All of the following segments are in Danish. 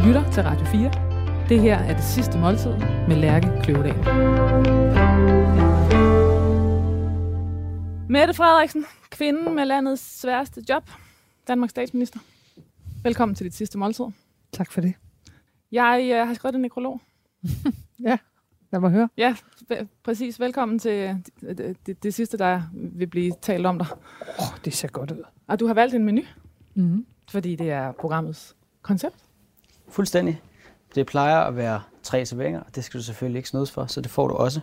Du lytter til Radio 4. Det her er det sidste måltid med Lærke Kløvedal. Mette Frederiksen, kvinden med landets sværeste job, Danmarks statsminister. Velkommen til dit sidste måltid. Tak for det. Jeg øh, har skrevet en nekrolog. ja, lad mig høre. Ja, præcis. Velkommen til det, det, det, det sidste, der vil blive talt om dig. Oh, det ser godt ud. Og du har valgt en menu, mm-hmm. fordi det er programmets koncept. Fuldstændig. Det plejer at være tre serveringer, og det skal du selvfølgelig ikke snydes for, så det får du også.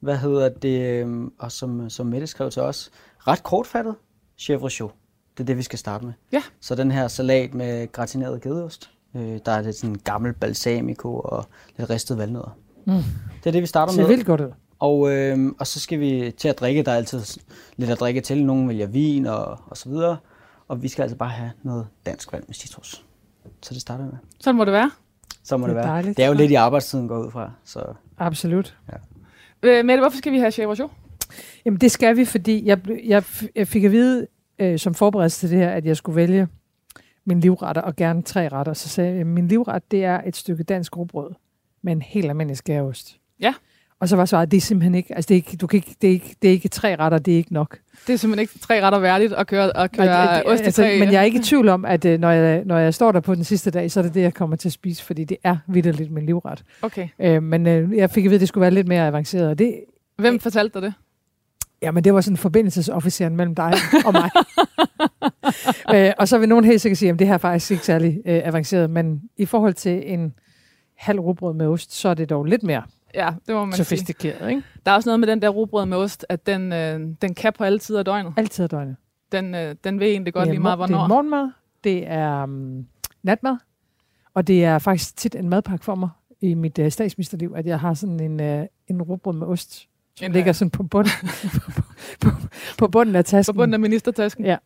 Hvad hedder det, øhm, og som, som Mette skrev til os, ret kortfattet, chèvre chaud. Det er det, vi skal starte med. Ja. Så den her salat med gratineret gedeost, øh, der er det sådan gammel balsamico og lidt ristet valnødder. Mm. Det er det, vi starter med. Det vildt godt ud. Og, øh, og så skal vi til at drikke. Der er altid lidt at drikke til. Nogle vælger vin og, og så videre. Og vi skal altså bare have noget dansk vand med citrus. Så det starter med. Sådan må det være. Så må Det det, være. dejligt. Det er jo lidt i arbejdstiden går ud fra. Så Absolut. Øh, Mette, hvorfor skal vi have chaud? Jamen det skal vi, fordi jeg, jeg, jeg fik at vide øh, som forberedelse til det her, at jeg skulle vælge min livretter, og gerne tre retter. Så sagde jeg, at min livret, det er et stykke dansk rugbrød med en helt almindelig skæreost. Ja. Og så var svaret, det er simpelthen ikke, altså det er ikke, du kan ikke, det er ikke, det er ikke tre retter, det er ikke nok. Det er simpelthen ikke tre retter værdigt at køre, at køre Og det- ost altså, men jeg er ikke i tvivl om, at øh, når jeg, når jeg står der på den sidste dag, så er det det, jeg kommer til at spise, fordi det er vidderligt min livret. Okay. Øh, men øh, jeg fik at vide, at det skulle være lidt mere avanceret. Og det, Hvem fortalte dig det? Jamen, det var sådan forbindelsesofficeren mellem dig og mig. øh, og så vil nogen helt sikkert sige, at det her er faktisk ikke særlig øh, avanceret, men i forhold til en halv rugbrød med ost, så er det dog lidt mere Ja, det må man sige. sofistikeret, ikke? Der er også noget med den der rugbrød med ost, at den, øh, den kan på alle tider af døgnet. Altid af døgnet. Den, øh, den ved egentlig godt er lige meget, mor- Det er hvornår. morgenmad, det er um, natmad, og det er faktisk tit en madpakke for mig i mit øh, statsministerliv, at jeg har sådan en, øh, en rugbrød med ost, som En, ligger øh, sådan på bunden, på, på, på bunden af tasken. På bunden af ministertasken. Ja.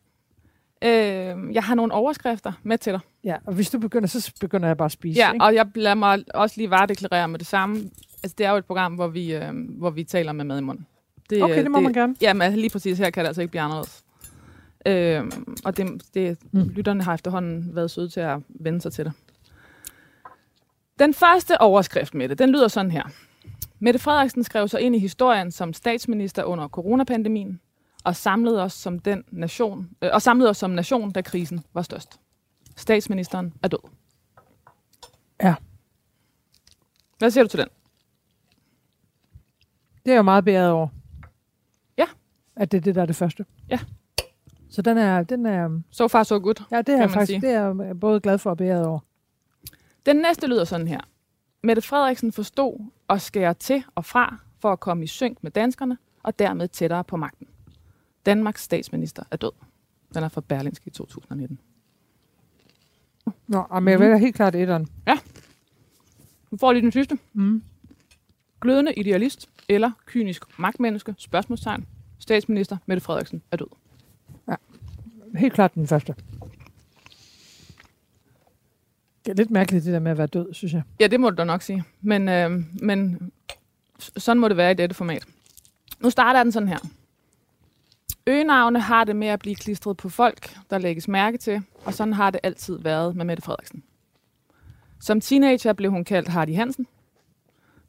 Øh, jeg har nogle overskrifter med til dig. Ja, og hvis du begynder, så begynder jeg bare at spise. Ja, ikke? og jeg lader mig også lige varedeklarere med det samme. Altså, det er jo et program, hvor vi, øh, hvor vi taler med mad i munden. Det, Okay, det må man gerne. Jamen, altså, lige præcis her kan det altså ikke blive anderledes. Øh, og det, det, mm. lytterne har efterhånden været søde til at vende sig til det. Den første overskrift med det, den lyder sådan her. Mette Frederiksen skrev sig ind i historien som statsminister under coronapandemien og samlede os som den nation, øh, og samlede os som nation, da krisen var størst. Statsministeren er død. Ja. Hvad siger du til den? Det er jeg jo meget beæret over. Ja. At det er det, der er det første. Ja. Så den er, den er, So far, so good. ja, det er Kan jeg man faktisk, sige. det er jeg både glad for og beæret over. Den næste lyder sådan her. Mette Frederiksen forstod at skære til og fra for at komme i synk med danskerne og dermed tættere på magten. Danmarks statsminister er død. Den er fra Berlinske i 2019. Nå, men jeg vælger helt klart etteren. Nu får lige den sidste. Mm. Glødende idealist eller kynisk magtmenneske? Spørgsmålstegn. Statsminister Mette Frederiksen er død. Helt klart den første. Det er lidt mærkeligt, det der med at være død, synes jeg. Ja, det må du da nok sige. Men, øh, men sådan må det være i dette format. Nu starter den sådan her. Øgenavne har det med at blive klistret på folk, der lægges mærke til, og sådan har det altid været med Mette Frederiksen. Som teenager blev hun kaldt Hardy Hansen.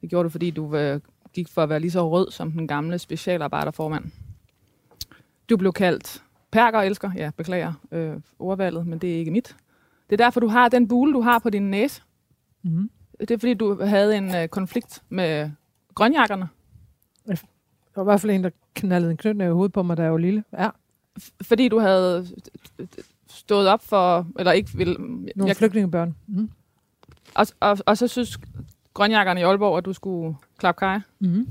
Det gjorde du, fordi du øh, gik for at være lige så rød som den gamle specialarbejderformand. Du blev kaldt Perker elsker. Ja, beklager øh, ordvalget, men det er ikke mit. Det er derfor, du har den bule, du har på din næse. Mm. Det er fordi, du havde en øh, konflikt med grønjakkerne. Der var i hvert fald en, der knaldede en knytnæve i hovedet på mig, da jeg var lille. Ja, fordi du havde stået op for, eller ikke ville... nogle jeg, flygtningebørn. Mm. og, og, og, så synes grønjakkerne i Aalborg, at du skulle klappe kaj. Mm.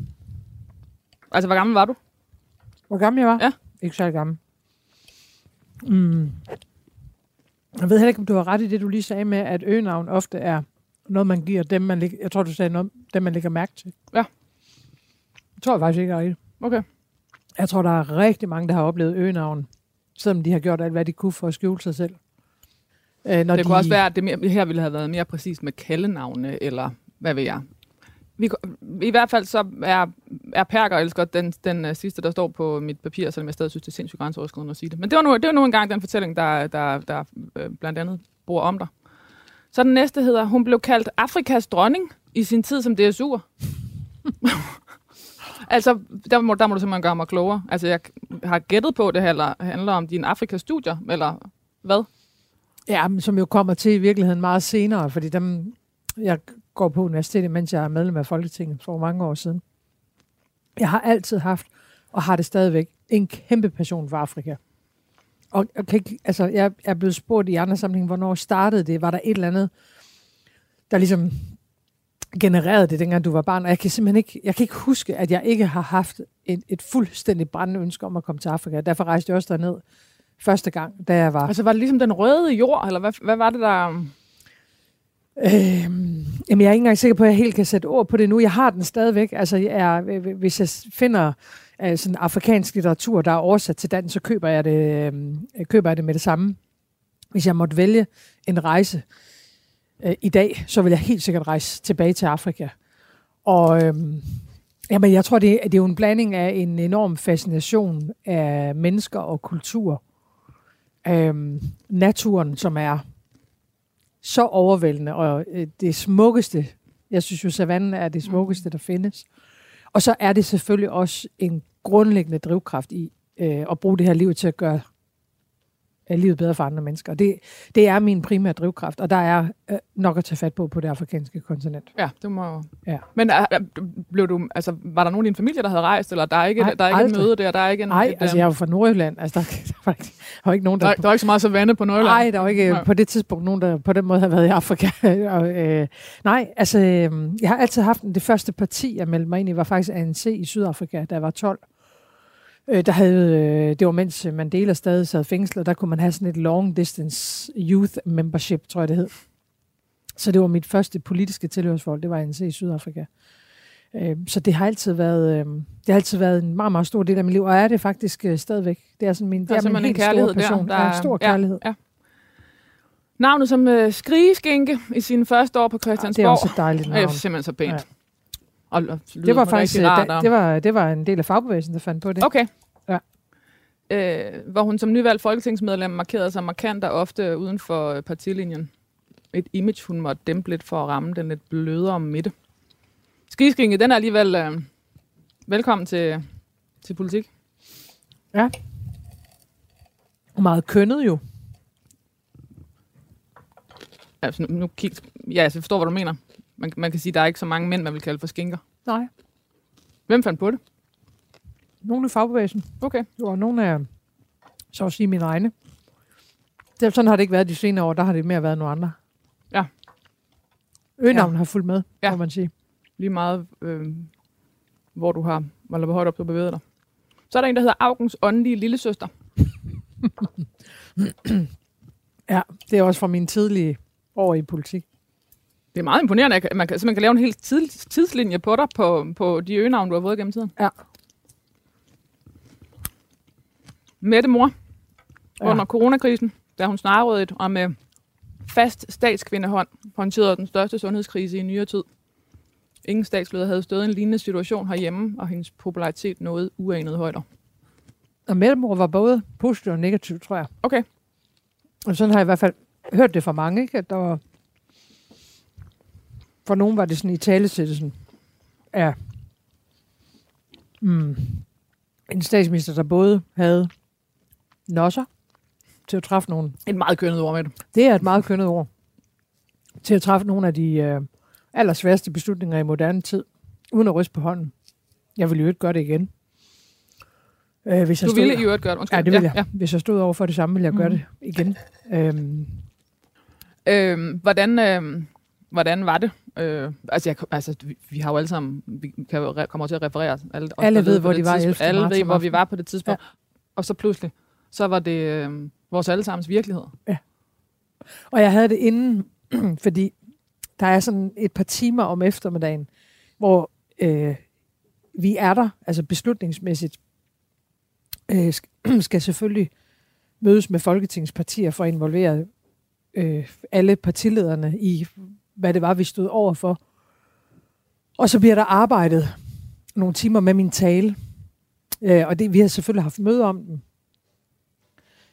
Altså, hvor gammel var du? Hvor gammel jeg var? Ja. Ikke så gammel. Mm. Jeg ved heller ikke, om du har ret i det, du lige sagde med, at øgenavn ofte er noget, man giver dem, man lægger, jeg tror, du sagde noget, dem, man lægger mærke til. Ja. Jeg tror jeg faktisk ikke er rigtigt. Okay. Jeg tror, der er rigtig mange, der har oplevet øgenavn, selvom de har gjort alt, hvad de kunne for at skjule sig selv. Øh, når Det de, kunne også være, at det mere, her ville have været mere præcist med kaldenavne, eller hvad ved jeg. Vi, I hvert fald så er, er Perker elsker den, den uh, sidste, der står på mit papir, selvom jeg stadig synes, det er sindssygt grænseoverskridende at sige det. Men det var nu, det var nu engang den fortælling, der, der, der øh, blandt andet bor om dig. Så den næste hedder, hun blev kaldt Afrikas dronning i sin tid som DSU'er. altså, der må, der må du simpelthen gøre mig klogere. Altså, jeg har gættet på, at det handler, handler om dine Afrikastudier, eller hvad? Ja, men som jo kommer til i virkeligheden meget senere, fordi dem, jeg går på universitetet, mens jeg er medlem af Folketinget for mange år siden. Jeg har altid haft, og har det stadigvæk, en kæmpe passion for Afrika. Og, jeg, kan ikke, altså, jeg er blevet spurgt i andre sammenhæng, hvornår startede det? Var der et eller andet, der ligesom genererede det, dengang du var barn? Og jeg kan simpelthen ikke, jeg kan ikke huske, at jeg ikke har haft et, et fuldstændig brændende ønske om at komme til Afrika. Derfor rejste jeg også derned første gang, da jeg var... Altså, var det ligesom den røde jord, eller hvad, hvad var det, der... Øh, jamen, jeg er ikke engang sikker på, at jeg helt kan sætte ord på det nu. Jeg har den stadigvæk. Altså, jeg er, hvis jeg finder uh, sådan afrikansk litteratur, der er oversat til dansk, så køber jeg, det, uh, køber jeg det med det samme. Hvis jeg måtte vælge en rejse uh, i dag, så vil jeg helt sikkert rejse tilbage til Afrika. Og øh, jamen, jeg tror, det, det er jo en blanding af en enorm fascination af mennesker og kultur. Øh, naturen, som er så overvældende, og øh, det smukkeste, jeg synes jo, savannen er det smukkeste, der findes. Og så er det selvfølgelig også en grundlæggende drivkraft i øh, at bruge det her liv til at gøre livet bedre for andre mennesker. Det, det er min primære drivkraft, og der er øh, nok at tage fat på på det afrikanske kontinent. Ja, det må. Ja. Men er, blev du, altså, var der nogen i din familie, der havde rejst, eller der er ikke, Nej, der er ikke aldrig. møde der? der er ikke en, Nej, altså øhm, jeg er jo fra Nordjylland, altså der, der, var, ikke, der var ikke nogen, der... der, der var ikke så meget så vande på Nordjylland. Nej, der var ikke Nej. på det tidspunkt nogen, der på den måde har været i Afrika. og, øh, nej, altså, øh, jeg har altid haft det første parti, jeg meldte mig ind i, var faktisk ANC i Sydafrika, da jeg var 12. Øh, der havde, øh, det var mens Mandela stadig sad fængslet, der kunne man have sådan et long distance youth membership, tror jeg det hed. Så det var mit første politiske tilhørsforhold, det var ANC i Sydafrika. Øh, så det har altid været, øh, det har altid været en meget, meget stor del af mit liv, og er det faktisk øh, stadigvæk. Det er sådan min, det Der er er min helt kærlighed store passion. der. Der er en stor kærlighed. Ja, ja. Navnet som øh, skrigeskinke i sine første år på Christiansborg. Det er også et dejligt Det navn. er simpelthen så pænt. Ja. Ja. Og, Det var faktisk rart, da, og- det var, det var en del af fagbevægelsen, der fandt på det. Okay. Ja. Øh, hvor hun som nyvalgt folketingsmedlem markerede sig markant og ofte uden for øh, partilinjen. Et image, hun måtte dæmpe lidt for at ramme den lidt blødere midte. Skidskinke, den er alligevel øh, velkommen til, til politik. Og meget kønnet jo. Altså, nu, nu kig, ja, altså, jeg forstår, hvad du mener. Man, man kan sige, at der er ikke så mange mænd, man vil kalde for skinker. Nej. Hvem fandt på det? Nogle i fagbevægelsen. Okay. Jo, og nogle af, så at sige, mine egne. Det, sådan har det ikke været de senere år. Der har det mere været nogle andre. Ja. Øgenavn ja. har fulgt med, Ja. må man sige. Lige meget, øh, hvor du har, eller hvor højt op du har bevæget dig. Så er der en, der hedder Augens åndelige lillesøster. Ja, det er også fra mine tidlige år i politik. Det er meget imponerende, at man kan, så man kan lave en helt tid, tidslinje på dig på, på de øgenavn, du har fået gennem tiden. Ja. Mette mor Ja. under coronakrisen, da hun snarrådet og med fast statskvindehånd håndterede den største sundhedskrise i nyere tid. Ingen statsleder havde stået i en lignende situation herhjemme, og hendes popularitet nåede uanede højder. Og Mellemor var både positiv og negativ, tror jeg. Okay. Og sådan har jeg i hvert fald hørt det fra mange, ikke? At der var... For nogen var det sådan i talesættelsen af mm, en statsminister, der både havde nosser til at træffe nogle Et meget kønnet ord med det. Det er et meget kønnet ord. Til at træffe nogle af de øh, allersværeste beslutninger i moderne tid, uden at ryste på hånden. Jeg ville jo ikke gøre det igen. Øh, hvis jeg Du stod, ville i øvrigt gøre det. Undskyld. Ja, det ville jeg. Ja, Hvis jeg stod over for det samme, ville jeg gøre Mhm. det igen. Øhm, ja. Øhm, hvordan, øhm, hvordan var det? Øh, altså, jeg, altså, vi, vi har jo alle sammen, vi kan jo re- kommer til at referere. Alle, Alle ved, hvor de var tidspunkt. 11. Alle ved, hvor vi var på det tidspunkt. Ja. Og så pludselig, så var det øh, vores allesammens virkelighed. og jeg havde det inden, fordi der er sådan et par timer om eftermiddagen, hvor øh, vi er der, altså beslutningsmæssigt, øh, sk- skal selvfølgelig mødes med Folketingspartier for at involvere øh, alle partilederne i, hvad det var, vi stod over for. Og så bliver der arbejdet nogle timer med min tale. Øh, og det, vi har selvfølgelig haft møde om den.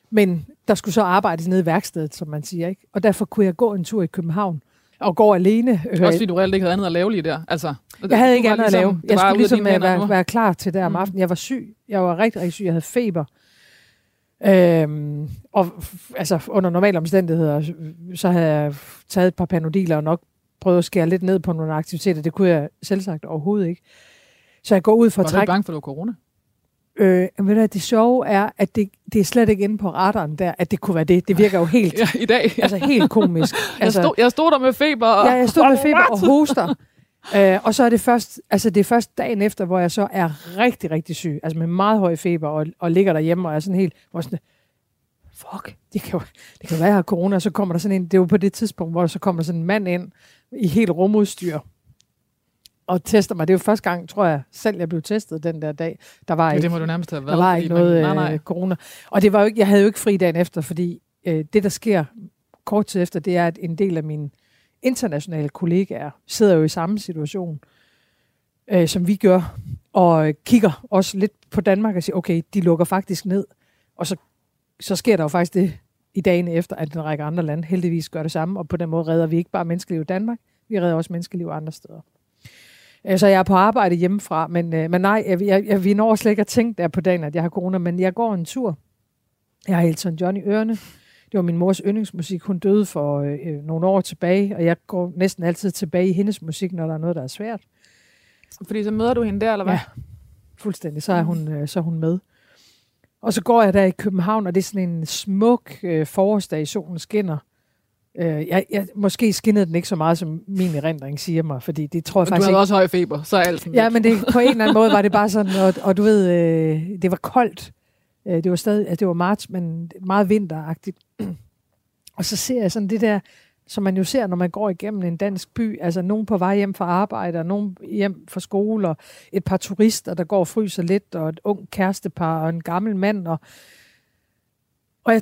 Men der skulle så arbejdes nede i værkstedet, som man siger. ikke. Og derfor kunne jeg gå en tur i København og gå alene. Også fordi, du reelt ikke havde andet at lave lige der. Altså, Jeg havde ikke andet at ligesom- lave. det Jeg skulle ligesom øh, være, være klar til der om Mm. aftenen. Jeg var syg. Jeg var rigtig, rigtig syg. Jeg havde feber. Øhm, og altså, under normale omstændigheder, så havde jeg taget et par panodiler og nok prøvet at skære lidt ned på nogle aktiviteter. Det kunne jeg selvsagt overhovedet ikke. Så jeg går ud for Var at du ikke trække... bange for, at det var corona? Øh, men ved du det sjove er, at det, det er slet ikke inde på radaren der, at det kunne være det. Det virker jo helt, Ja, i dag. altså helt komisk. jeg, stod, jeg stod der med feber. Og, Ja, jeg stod med feber og hoster. Øh, og så er det først, altså det er først dagen efter, hvor jeg så er rigtig, rigtig syg. Altså med meget høj feber og, og ligger derhjemme og er sådan helt, hvor sådan, fuck, det kan jo, det kan jo være, jeg har corona, og så kommer der sådan en, det jo på det tidspunkt, hvor der så kommer der sådan en mand ind i helt rumudstyr og tester mig. Det er jo første gang, tror jeg, selv jeg blev testet den der dag. Der var Ja, ikke, det må du nærmest have været. der var ikke noget Man, nej, nej. Øh, corona. Og det var jo ikke, jeg havde jo ikke fri dagen efter, fordi øh, det, der sker kort tid efter, det er, at en del af mine internationale kollegaer sidder jo i samme situation, øh, som vi gør, og kigger også lidt på Danmark og siger, okay, de lukker faktisk ned. Og så, så sker der jo faktisk det i dagene efter, at en række andre lande heldigvis gør det samme, og på den måde redder vi ikke bare menneskeliv i Danmark, vi redder også menneskeliv andre steder. Øh, så jeg er på arbejde hjemmefra, men, øh, men nej, jeg, jeg, jeg, vi når slet ikke at tænke der på dagen, at jeg har corona, men jeg går en tur. Jeg har Elton John i ørerne. Det var min mors yndlingsmusik. Hun døde for øh, øh, nogle år tilbage, og jeg går næsten altid tilbage i hendes musik, når der er noget, der er svært. Fordi så møder du hende der, eller hvad? Ja, fuldstændig. Så er, hun, øh, så er hun med. Og så går jeg der i København, og det er sådan en smuk øh, forårsdag, i solen skinner. Øh, jeg, jeg, måske skinnede den ikke så meget, som min erindring siger mig, fordi det tror jeg Du faktisk havde ikke. også høj feber, så er alt sådan Ja, lidt. men det, på en eller anden måde var det bare sådan, og, og du ved, øh, det var koldt. Øh, det var stadig, altså det var marts, men meget vinteragtigt. og så ser jeg sådan det der, som man jo ser, når man går igennem en dansk by, altså nogen på vej hjem fra arbejde, og nogen hjem fra skole, og et par turister, der går og fryser lidt, og et ung kærestepar, og en gammel mand, og og jeg,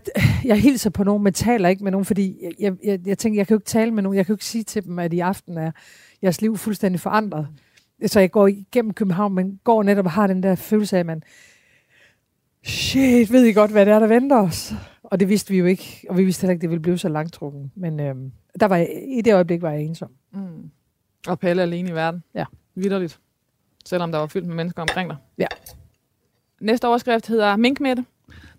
jeg hilser på nogen, men taler ikke med nogen, fordi jeg, jeg, jeg, jeg tænker, jeg kan jo ikke tale med nogen, jeg kan jo ikke sige til dem, at i aften er jeres liv fuldstændig forandret. Så jeg går igennem København, men går netop og har den der følelse af, at man, shit, ved I godt, hvad det er, der venter os? Og det vidste vi jo ikke, og vi vidste heller ikke, det ville blive så langtrukken. Men øhm, der var jeg, i det øjeblik var jeg ensom. Mm. Og Pelle alene i verden. Ja. Vitterligt. Selvom der var fyldt med mennesker omkring dig. Ja. Næste overskrift hedder Minkmette.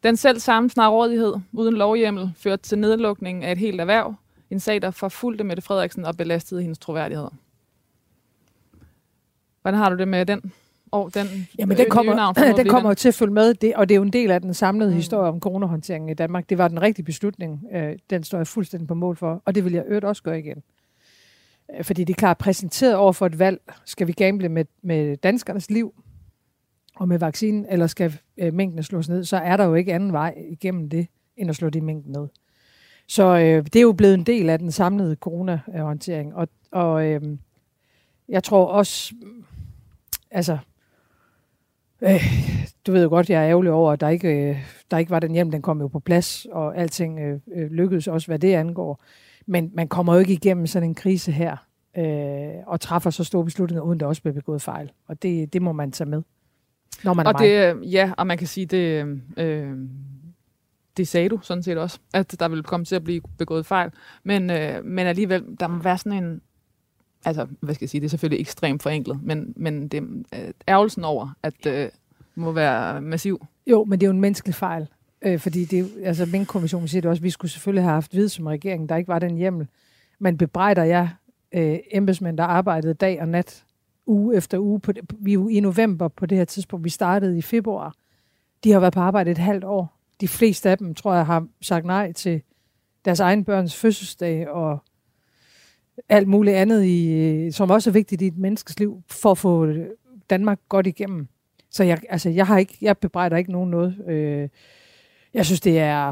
Den selv samme snarrådighed uden lovhjemmel førte til nedlukningen af et helt erhverv. En sag, der forfulgte Mette Frederiksen og belastede hendes troværdighed. Hvordan har du det med den? Og den Jamen, øh, den nye kommer, navn, den kommer jo til at følge med, det, og det er jo en del af den samlede mm. historie om coronahåndteringen i Danmark. Det var den rigtige beslutning. Øh, den står jeg fuldstændig på mål for, og det vil jeg øvrigt også gøre igen. Øh, Fordi det er klart, præsenteret over for et valg, skal vi gamble med, med danskernes liv og med vaccinen, eller skal øh, mængden slås ned, så er der jo ikke anden vej igennem det, end at slå de mængden ned. Så øh, det er jo blevet en del af den samlede coronahåndtering, og, og øh, jeg tror også, altså, øh, du ved jo godt, jeg er ærgerlig over, at der ikke, øh, der ikke var den hjem, den kom jo på plads, og alting øh, øh, lykkedes også, hvad det angår. Men man kommer jo ikke igennem sådan en krise her, øh, og træffer så store beslutninger, uden der også bliver begået fejl. Og det, det må man tage med, når man er Og mig. det, øh, ja, og man kan sige, det, øh, det sagde du sådan set også, at der ville komme til at blive begået fejl. Men, øh, men alligevel, der må være sådan en, altså, hvad skal jeg sige, det er selvfølgelig ekstremt forenklet, men, men det øh, ærgelsen over, at øh, må være massiv. Jo, men det er jo en menneskelig fejl. Øh, fordi det altså min kommission siger det også, at vi skulle selvfølgelig have haft vid som regering, der ikke var den hjemmel. Man bebrejder jeg øh, embedsmænd, der arbejdede dag og nat, uge efter uge. På det, vi er jo i november på det her tidspunkt. Vi startede i februar. De har været på arbejde et halvt år. De fleste af dem, tror jeg, har sagt nej til deres egen børns fødselsdag og alt muligt andet, i, som også er vigtigt i et menneskes liv, for at få øh, Danmark godt igennem. Så jeg, altså, jeg, har ikke, jeg bebrejder ikke nogen noget. Øh, jeg synes, det er,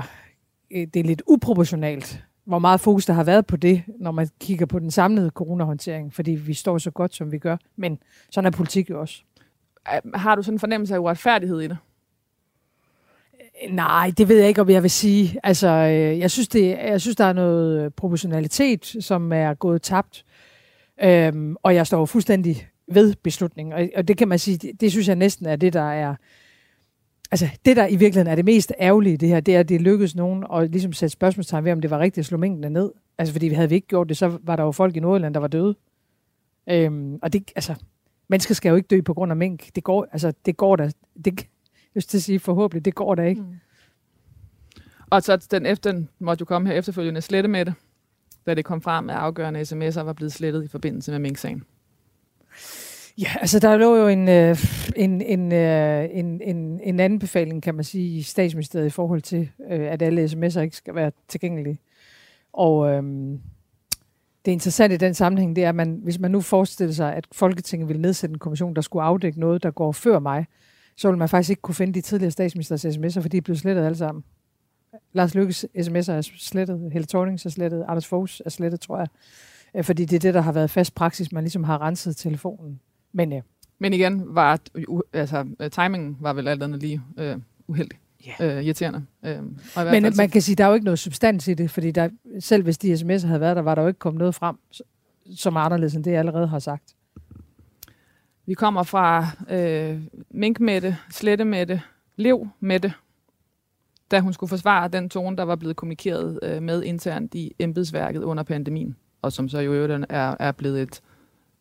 øh, det er lidt uproportionalt, hvor meget fokus der har været på det, når man kigger på den samlede coronahåndtering, fordi vi står så godt, som vi gør. Men sådan er politik jo også. Har du sådan en fornemmelse af uretfærdighed i det? Nej, det ved jeg ikke, om jeg vil sige. Altså, øh, jeg synes, det, jeg synes der er noget øh, proportionalitet, som er gået tabt. Øhm, og jeg står fuldstændig ved beslutningen. Og, og det kan man sige, det, det synes jeg næsten er det, der er altså det, der i virkeligheden er det mest ærgerlige i det her, det er, at det lykkedes nogen at ligesom sætte spørgsmålstegn ved, om det var rigtigt at slå mængdene ned. Altså fordi havde vi ikke gjort det, så var der jo folk i Nordjylland, der var døde. Øhm, og det, altså, mennesker skal jo ikke dø på grund af mink. Det går, altså, det går da, det, jeg til at sige forhåbentlig, det går da ikke. Mm. Og så den, efter, den måtte jo komme her efterfølgende slette med det, da det kom frem, at afgørende sms'er var blevet slettet i forbindelse med mink-sagen. Ja, altså der lå jo en, øh, en, en, øh, en, en, en anden befaling, kan man sige, i statsministeriet i forhold til, øh, at alle sms'er ikke skal være tilgængelige. Og øh, det interessante i den sammenhæng, det er, at man, hvis man nu forestiller sig, at Folketinget vil nedsætte en kommission, der skulle afdække noget, der går før mig, så vil man faktisk ikke kunne finde de tidligere statsministers sms'er, fordi de er blevet slettet alle sammen. Lars Lykkes sms'er er slettet, Helle Thornings er slettet, Anders Foghs er slettet, tror jeg. Øh, fordi det er det, der har været fast praksis. Man ligesom har renset telefonen. Men, øh, Men igen, var, uh, altså, uh, timingen var vel alt andet lige uh, uheldig. Yeah. Uh, irriterende. Uh, og Men fald, man kan sige, der er jo ikke noget substans i det, fordi der, selv hvis de sms'er havde været der, var der jo ikke kommet noget frem, som er anderledes end det, jeg allerede har sagt. Vi kommer fra øh, minkmætte, slettemætte, levmætte, da hun skulle forsvare den tone, der var blevet kommunikeret øh, med internt i embedsværket under pandemien, og som så jo øvrigt er, er blevet et,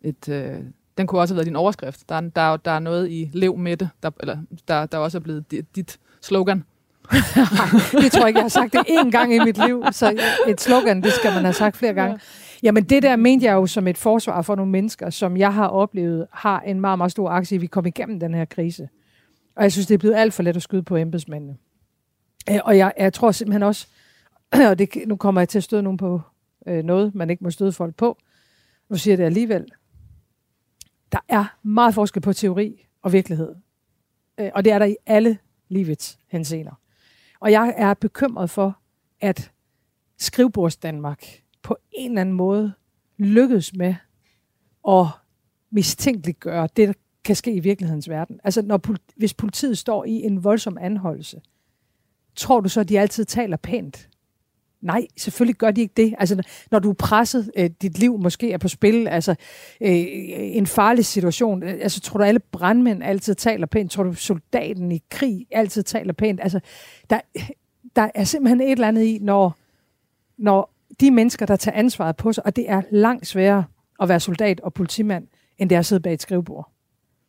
et øh, den kunne også have været din overskrift. Der, der, der er noget i lev det, der, eller der, der også er blevet dit, dit slogan. det tror jeg ikke, jeg har sagt det én gang i mit liv, så et slogan, det skal man have sagt flere gange. Jamen det der mente jeg jo som et forsvar for nogle mennesker, som jeg har oplevet, har en meget, meget stor aktie, vi kom igennem den her krise. Og jeg synes, det er blevet alt for let at skyde på embedsmændene. Øh, og jeg, jeg tror simpelthen også, og det, nu kommer jeg til at støde nogen på øh, noget, man ikke må støde folk på. Nu siger jeg det alligevel. Der er meget forskel på teori og virkelighed. Øh, og det er der i alle livets henseender. Og jeg er bekymret for, at skrivebords Danmark på en eller anden måde lykkedes med at mistænkeliggøre det, der kan ske i virkelighedens verden. Altså, når, hvis politiet står i en voldsom anholdelse, tror du så, at de altid taler pænt? Nej, selvfølgelig gør de ikke det. Altså, når du er presset, øh, dit liv måske er på spil, altså øh, en farlig situation, øh, altså tror du, alle brandmænd altid taler pænt? Tror du, soldaten i krig altid taler pænt? Altså, der, der er simpelthen et eller andet i, når, når de mennesker, der tager ansvaret på sig, og det er langt sværere at være soldat og politimand, end det er at sidde bag et skrivebord.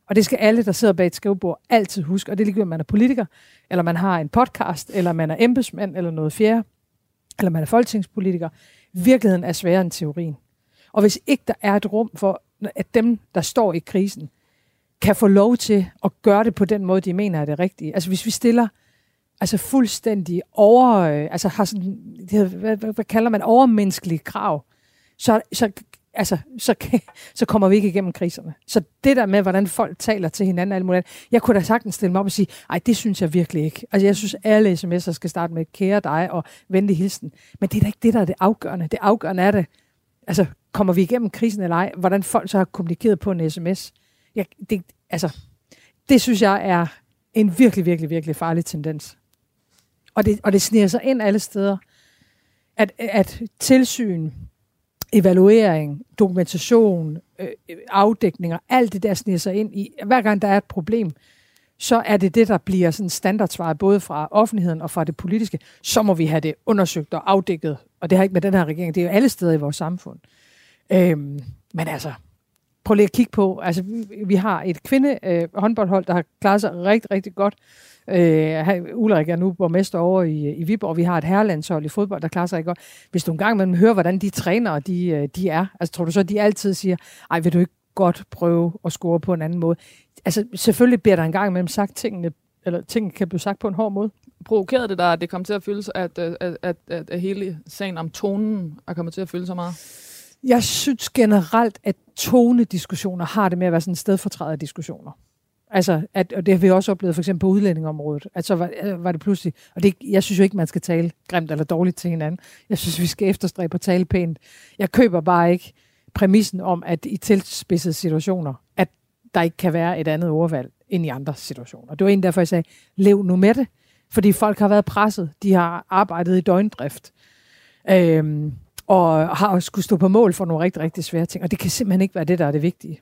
Og det skal alle, der sidder bag et skrivebord, altid huske. Og det er ligegyldigt, om man er politiker, eller man har en podcast, eller man er embedsmand, eller noget fjerde eller man er folketingspolitiker, virkeligheden er sværere end teorien. Og hvis ikke der er et rum for, at dem, der står i krisen, kan få lov til at gøre det på den måde, de mener er det rigtige. Altså hvis vi stiller altså fuldstændig over, øh, altså har sådan, det, hvad, hvad, hvad kalder man, overmenneskelige krav, så, så altså, så, så kommer vi ikke igennem kriserne. Så det der med, hvordan folk taler til hinanden, alt muligt, jeg kunne da sagtens stille mig op og sige, ej, det synes jeg virkelig ikke. Altså, jeg synes, alle sms'er skal starte med kære dig og venlig hilsen. Men det er da ikke det, der er det afgørende. Det afgørende er det, altså, kommer vi igennem krisen eller ej? Hvordan folk så har kommunikeret på en sms. Jeg, det, altså, det synes jeg er en virkelig, virkelig, virkelig farlig tendens. Og det, og det sniger sig ind alle steder, at, at tilsyn, evaluering, dokumentation, øh, afdækninger, alt det der sniger sig ind i. Hver gang der er et problem, så er det det, der bliver sådan standardsvaret både fra offentligheden og fra det politiske. Så må vi have det undersøgt og afdækket. Og det har ikke med den her regering, det er jo alle steder i vores samfund. Øhm, men altså, prøv lige at kigge på, altså vi har et kvinde øh, håndboldhold, der har klaret sig rigtig, rigtig godt Øh, Ulrik er nu borgmester over i, i Viborg. Vi har et herrelandshold i fodbold, der klarer sig ikke godt. Hvis du engang mellem hører, hvordan de træner, de, øh, de er, altså tror du så, de altid siger, ej, vil du ikke godt prøve at score på en anden måde? Altså selvfølgelig bliver der engang imellem sagt tingene, eller tingene kan blive sagt på en hård måde. Provokerede det der, at det kom til at føles, at, at, at, at, at hele sagen om tonen er kommet til at føle så meget? Jeg synes generelt, at tonediskussioner har det med at være sådan en stedfortræder diskussioner. Altså, at, og det har vi også oplevet for eksempel på udlændingområdet, at så var, øh, var det pludselig, og det, jeg synes jo ikke, man skal tale grimt eller dårligt til hinanden. Jeg synes, vi skal efterstræbe at tale pænt. Jeg køber bare ikke præmissen om, at i tilspidsede situationer, at der ikke kan være et andet ordvalg end i andre situationer. Det var en derfor, jeg sagde, lev nu med det. Fordi folk har været presset. De har arbejdet i døgndrift. Øhm, og har skulle stå på mål for nogle rigtig, rigtig svære ting. Og det kan simpelthen ikke være det, der er det vigtige.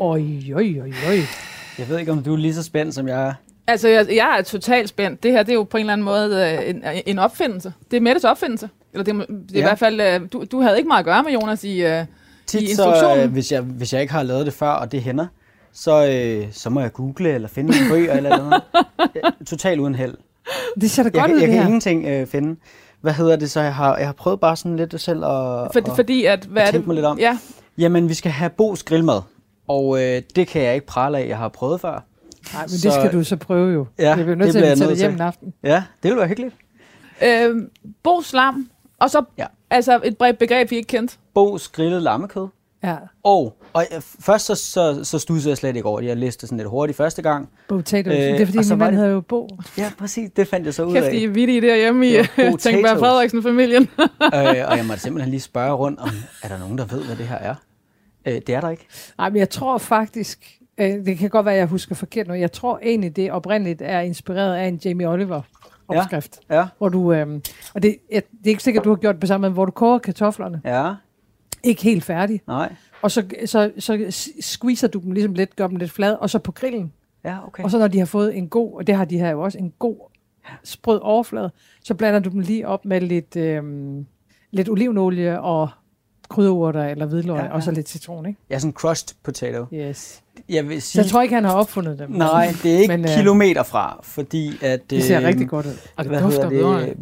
Oj, oj, oj, oj. Jeg ved ikke, om du er lige så spændt, som jeg er. Altså, jeg, jeg er totalt spændt. Det her, det er jo på en eller anden måde øh, en, en opfindelse. Det er Mettes opfindelse. Eller det, er- det er ja. i hvert fald... Øh, du, du havde ikke meget at gøre med, Jonas, i, øh, i Tit så, instruktionen. øh, hvis, jeg, hvis jeg ikke har lavet det før, og det hænder, så, øh, så må jeg google eller finde en bøger eller noget. Totalt uden held. Det ser da Jeg, godt kan- ud, jeg det kan her. ingenting øh, finde. Hvad hedder det så? Jeg har, jeg har prøvet bare sådan lidt selv at... For, at fordi at... Hvad er det? tænke mig lidt om. Ja, Jamen, vi skal have Bo's grillmad. Og øh, det kan jeg ikke prale af, jeg har prøvet før. Nej, men Så- det skal du så prøve jo. Ja, jeg bliver nødt det til at tage det hjem til. en aften. Ja, det vil være hyggeligt. øh, Bo Slam. Og så Ja. altså et bredt begreb, vi ikke kendte. Bo's grillet lammekød. Ja, Og, og øh, først så, så, så studsede jeg slet ikke over det. Jeg læste sådan lidt hurtigt første gang. potatoes. Øh, det er fordi, og så min mand det- hedder jo Bo. Ja, præcis. Det fandt jeg så ud Kæft, af. I er vittige derhjemme i Tænkberg. Frederiksen-familien. øh, og jeg måtte simpelthen lige spørge rundt, om er der nogen, der ved, hvad det her er? Øh, det er der ikke. Nej, men jeg tror faktisk, øh, det kan godt være, at jeg husker forkert nu, jeg tror egentlig, det oprindeligt er inspireret af en Jamie Oliver opskrift. Ja, Hvor du, øh, og det, jeg, det er ikke sikkert, du har gjort det på samme måde, hvor du koger kartoflerne, ja, ikke helt færdig, nej. og så, så, så squeezer du dem ligesom lidt, gør dem lidt flade, og så på grillen. Ja, okay. Og så når de har fået en god, og det har de her jo også, en god sprød overflade, så blander du dem lige op med lidt, øh, lidt olivenolie og krydderurter eller hvidløg, Ja, ja, ja. ja. og så lidt citron, ikke? Ja, sådan crushed potato. Yes. Jeg vil Så sige, jeg tror ikke, han har opfundet dem. nej, det er ikke Men, øh, kilometer fra, fordi at... Det ser øh, rigtig godt ud. Og det hvad dufter det?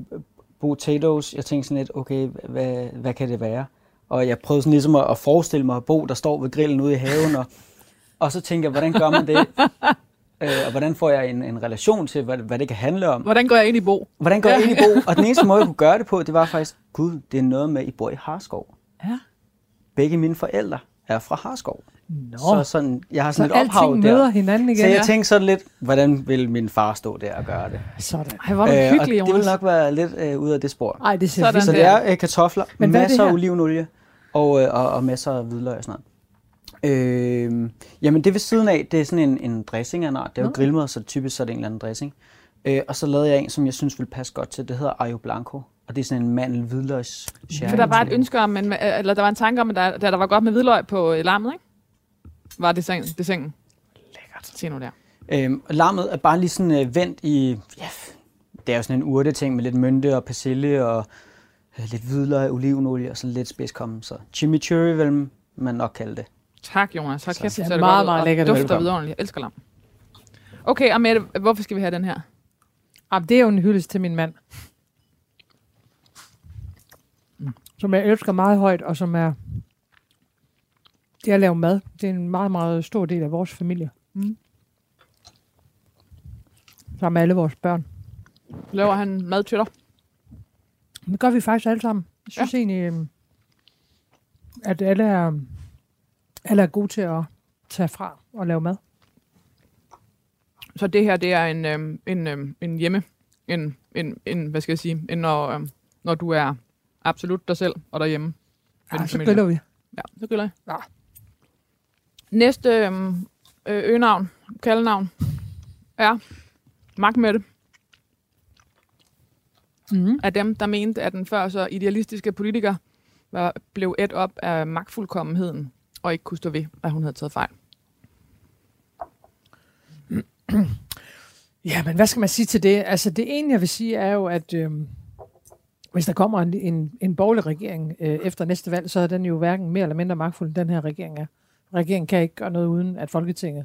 Potatoes. Jeg tænkte sådan lidt, okay, hvad, hvad kan det være? Og jeg prøvede sådan ligesom at, at forestille mig Bo, der står ved grillen ude i haven, og, og så tænkte jeg, hvordan gør man det? øh, og hvordan får jeg en, en relation til, hvad, hvad det kan handle om? Hvordan går jeg ind i Bo? Hvordan går jeg ind i Bo? Og den eneste måde, jeg kunne gøre det på, det var faktisk, gud, det er noget med, I bor i Harskov. Ja. Begge mine forældre er fra Harskov. Nå, Så sådan, jeg har så sådan et ophav der. møder hinanden igen. Så jeg Ja. tænkte sådan lidt, hvordan vil min far stå der og gøre det? Sådan. Ej, hvor er du Øh, det vil nok være lidt øh, ud af det spor. Ej, det ser Sådan Så det er øh, kartofler, Men er det masser af olivenolie og, øh, og, og masser af hvidløg og sådan noget. Øh, jamen det ved siden af, det er sådan en, en dressing af en art. Det er jo Nå. grillmad, så typisk så er det en eller anden dressing. Øh, og så lavede jeg en, som jeg synes ville passe godt til. Det hedder Ayo Blanco. Og det er sådan en mandel hvidløgs For der var et ønske om, men, eller der var en tanke om, at der, der, der var godt med hvidløg på øh, lammet, ikke? Var det, seng, det sengen? Lækkert. Se nu der. Øhm, og lammet er bare lige sådan øh, vendt i, ja, det er jo sådan en urte ting med lidt mynte og persille og øh, lidt hvidløg, olivenolie og sådan lidt spidskommen. Så chimichurri vil man nok kalde det. Tak, Jonas. Tak Så kæft, ser det det meget, meget Og lækkert ud. dufter vidunderligt. Jeg elsker lam. Okay, og Mette, hvorfor skal vi have den her? Jamen, det er jo en hyldest til min mand. Som jeg elsker meget højt, og som er... Det at lave mad, det er en meget, meget stor del af vores familie. Mm. Sammen med alle vores børn. Laver han mad til dig? Det gør vi faktisk alle sammen. Jeg synes ja. egentlig, øhm, at alle er, alle er gode til at tage fra og lave mad. Så det her, det er en, øhm, en, øhm, en hjemme, en, en, en, hvad skal jeg sige, en, når, øhm, når du er absolut dig selv og derhjemme. Ja, så griller vi. Ja, så griller jeg. Ja. Næste øhm, øh, øgenavn, kaldenavn, er Mark Mette. Mm. af dem, der mente, at den før så idealistiske politiker var, blev et op af magtfuldkommenheden, og ikke kunne stå ved, at hun havde taget fejl. Ja, men hvad skal man sige til det? Altså det ene, jeg vil sige, er jo, at øhm, hvis der kommer en, en, en borgerlig regering øh, efter næste valg, så er den jo hverken mere eller mindre magtfuld, end den her regering er. Regeringen kan ikke gøre noget, uden at Folketinget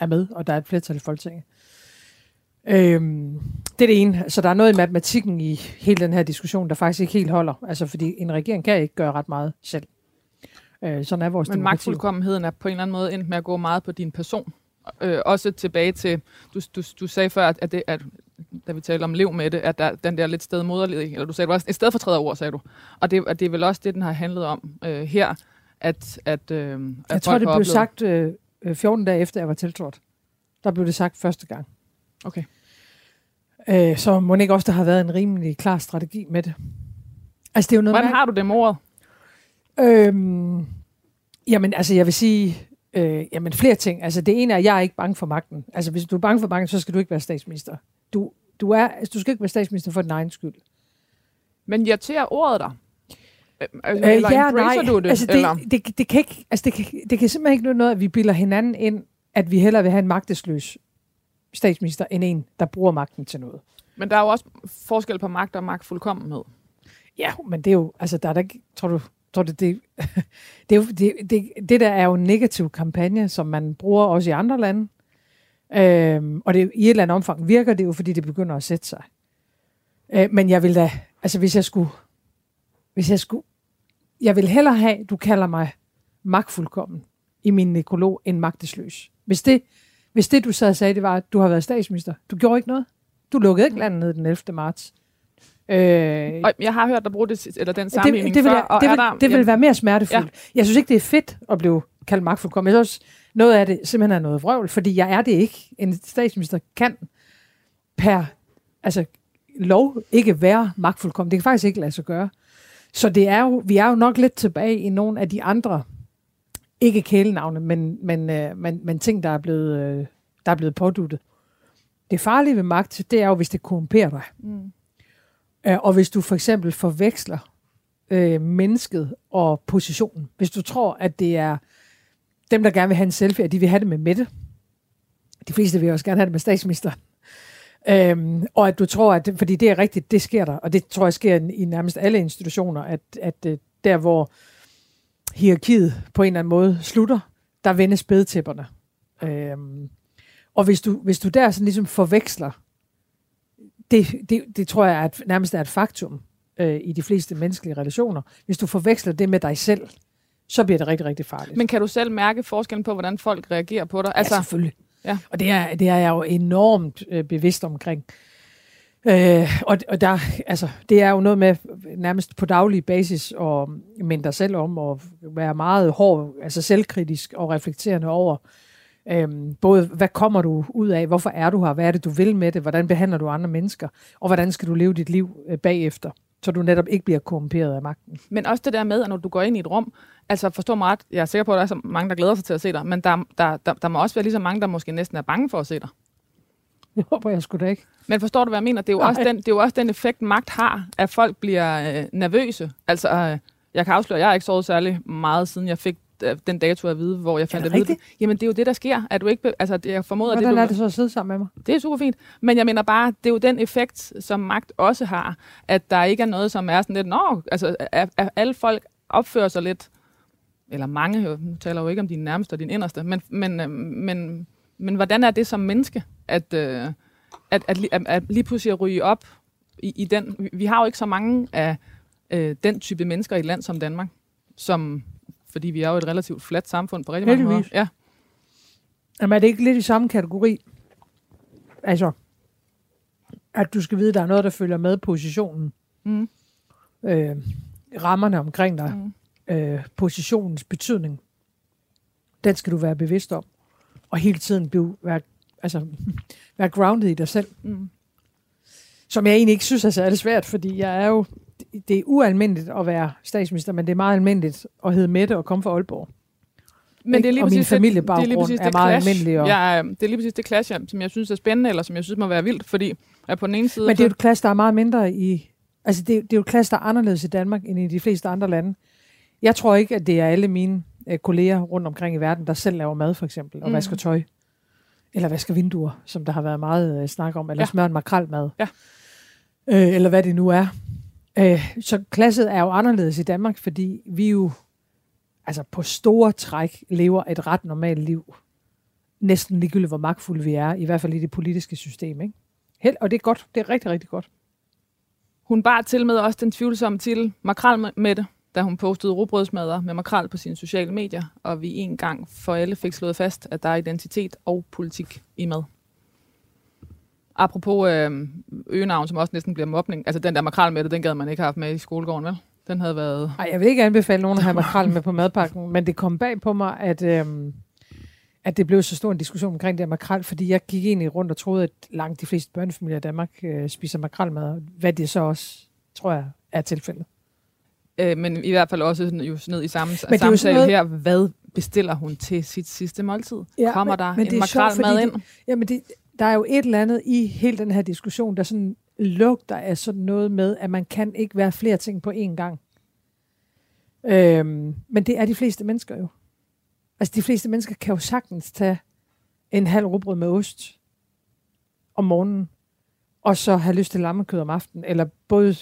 er med, og der er et flertal i Folketinget. Øhm, det er det ene. Så der er noget i matematikken i hele den her diskussion, der faktisk ikke helt holder. Altså fordi en regering kan ikke gøre ret meget selv. Øh, sådan er vores Men magtfuldkommenheden er på en eller anden måde endt med at gå meget på din person. Øh, også tilbage til, du, du, du sagde før, at, det, at da vi talte om lev med det, at der, den der lidt sted moderlige, eller du sagde, det var et stedfortræder ord, sagde du. Og det, og det er vel også det, den har handlet om øh, her, at, at, øh, at Jeg tror, det blev oplevet- sagt øh, øh, 14 dage efter, jeg var tiltrådt. Der blev det sagt første gang. Okay. Øh, så må ikke også, der har været en rimelig klar strategi med det. Altså, det er jo noget Hvordan med, har du det med ordet? øhm, Jamen, altså, jeg vil sige, øh, jamen flere ting. Altså, det ene er, at jeg er ikke bange for magten. Altså, hvis du er bange for magten, så skal du ikke være statsminister. Du, du, er, altså, du skal ikke være statsminister for din egen skyld. Men irriterer ordet dig? Øh, altså, Øh, eller ja, nej. du det? altså, eller? det, det, det, kan ikke, altså det, kan, det kan simpelthen ikke nytte noget, at vi bilder hinanden ind, at vi hellere vil have en magtesløs statsminister, end en, der bruger magten til noget. Men der er jo også forskel på magt og magtfuldkommenhed. Ja, men det er jo, altså der er der ikke, tror du, tror du, det, det, er jo, det, det, det der er jo en negativ kampagne, som man bruger også i andre lande. Øhm, og det, i et eller andet omfang virker det jo, fordi det begynder at sætte sig. Øh, men jeg vil da, altså hvis jeg skulle, hvis jeg skulle, jeg vil hellere have, du kalder mig magtfuldkommen i min nekrolog, end magtesløs. Hvis det, hvis det du sad og sagde, det var, at du har været statsminister, du gjorde ikke noget. Du lukkede ikke landet ned den 11. marts. Øh, og jeg har hørt dig bruge det, eller den sammenligning det, det vil, før. Og det, vil, der, det vil være mere smertefuldt. Ja. Jeg synes ikke, det er fedt at blive kaldt magtfuldkommen. Jeg synes også, noget af det simpelthen er noget vrøvl, fordi jeg er det ikke. En statsminister kan per altså, lov ikke være magtfuldkommen. Det kan faktisk ikke lade sig gøre. Så det er jo, vi er jo nok lidt tilbage i nogle af de andre, ikke kælenavne, men, men, øh, men, men ting, der er blevet, øh, der er blevet påduttet. Det farlige ved magt, det er jo, hvis det korrumperer dig. Mm. Øh, og hvis du for eksempel forveksler øh, mennesket og positionen. Hvis du tror, at det er dem, der gerne vil have en selfie, at de vil have det med Mette. De fleste vil også gerne have det med statsministeren. Øhm, og at du tror, at fordi det er rigtigt, det sker der, og det tror jeg sker i, i nærmest alle institutioner, at, at øh, der hvor hierarkiet på en eller anden måde slutter, der vendes bedtæpperne. Øhm, og hvis du, hvis du der sådan ligesom forveksler, det, det, det tror jeg at nærmest er et faktum øh, i de fleste menneskelige relationer. Hvis du forveksler det med dig selv, så bliver det rigtig, rigtig farligt. Men kan du selv mærke forskellen på, hvordan folk reagerer på dig? Altså, ja, selvfølgelig. Ja. Og det er, det er jeg jo enormt øh, bevidst omkring. Øh, og, og der, altså, det er jo noget med nærmest på daglig basis at minde dig selv om og være meget hård, altså selvkritisk og reflekterende over, øh, både hvad kommer du ud af, hvorfor er du her, hvad er det du vil med det, hvordan behandler du andre mennesker, og hvordan skal du leve dit liv øh, bagefter så du netop ikke bliver korrumperet af magten. Men også det der med, at når du går ind i et rum, altså forstå mig ret, jeg er sikker på, at der er så mange, der glæder sig til at se dig, men der, der, der, der må også være lige så mange, der måske næsten er bange for at se dig. Jeg håber jeg sgu da ikke. Men forstår du, hvad jeg mener? Det er jo, også den, det er jo også den effekt, magt har, at folk bliver øh, nervøse. Altså, øh, jeg kan afsløre, at jeg har ikke sovet særlig meget, siden jeg fik den dato at vide, hvor jeg fandt det at vide. Jamen, det er jo det, der sker. At du ikke, altså, det, jeg formoder, Hvordan det, du, er det så at sidde sammen med mig? Det er super fint. Men jeg mener bare, det er jo den effekt, som magt også har, at der ikke er noget, som er sådan lidt, nå, altså, at, at alle folk opfører sig lidt, eller mange, nu taler jo ikke om din nærmeste og din inderste, men, men, øh, men, men hvordan er det som menneske, at, øh, at, at, at, at lige pludselig at ryge op i, i den, vi har jo ikke så mange af øh, den type mennesker i et land som Danmark, som fordi vi er jo et relativt fladt samfund på rigtig mange måder. Ja. Jamen er det ikke lidt i samme kategori? Altså, at du skal vide, at der er noget, der følger med positionen. Mm. Øh, rammerne omkring dig. Mm. Øh, positionens betydning. Den skal du være bevidst om. Og hele tiden blive, være, altså, være grounded i dig selv. Mm. Som jeg egentlig ikke synes er særlig svært, fordi jeg er jo det er ualmindeligt at være statsminister, men det er meget almindeligt at hedde Mette og komme fra Aalborg. Men det er lige og min familiebaggrund det, det er, lige præcis er det meget clash. almindelig. Og... Ja, det er lige præcis det clash, som jeg synes er spændende, eller som jeg synes må være vildt, fordi at på den ene side... Men det er jo et clash, der er meget mindre i... Altså, det, det er jo et clash, der er anderledes i Danmark, end i de fleste andre lande. Jeg tror ikke, at det er alle mine øh, kolleger rundt omkring i verden, der selv laver mad, for eksempel, og mm. vasker tøj. Eller vasker vinduer, som der har været meget øh, snak om, eller ja. smør en makrelmad. Ja. Øh, eller hvad det nu er. Øh, så klasset er jo anderledes i Danmark, fordi vi jo altså på store træk lever et ret normalt liv. Næsten ligegyldigt, hvor magtfulde vi er, i hvert fald i det politiske system. Ikke? Held, og det er godt. Det er rigtig, rigtig godt. Hun bar til med også den tvivlsomme titel Makrel med det, da hun postede robrødsmadder med makrel på sine sociale medier, og vi en gang for alle fik slået fast, at der er identitet og politik i mad. Apropos øh, øgenavn, som også næsten bliver mobning. Altså den der makrel med det, den gad man ikke have haft med i skolegården, vel? Den havde været... Ej, jeg vil ikke anbefale nogen at have makrel med på madpakken, men det kom bag på mig, at, øh, at det blev så stor en diskussion omkring det her makrel, fordi jeg gik egentlig rundt og troede, at langt de fleste børnefamilier i Danmark øh, spiser makrelmad, hvad det så også, tror jeg, er tilfældet. Øh, men i hvert fald også jo ned i samme men samtale noget... her, hvad bestiller hun til sit sidste måltid? Ja, Kommer men, der men en makrelmad ind? Det, jamen det, der er jo et eller andet i hele den her diskussion, der sådan lugter af sådan noget med, at man kan ikke være flere ting på én gang. Øhm, men det er de fleste mennesker jo. Altså de fleste mennesker kan jo sagtens tage en halv rugbrød med ost, om morgenen, og så have lyst til lammekød om aftenen, eller både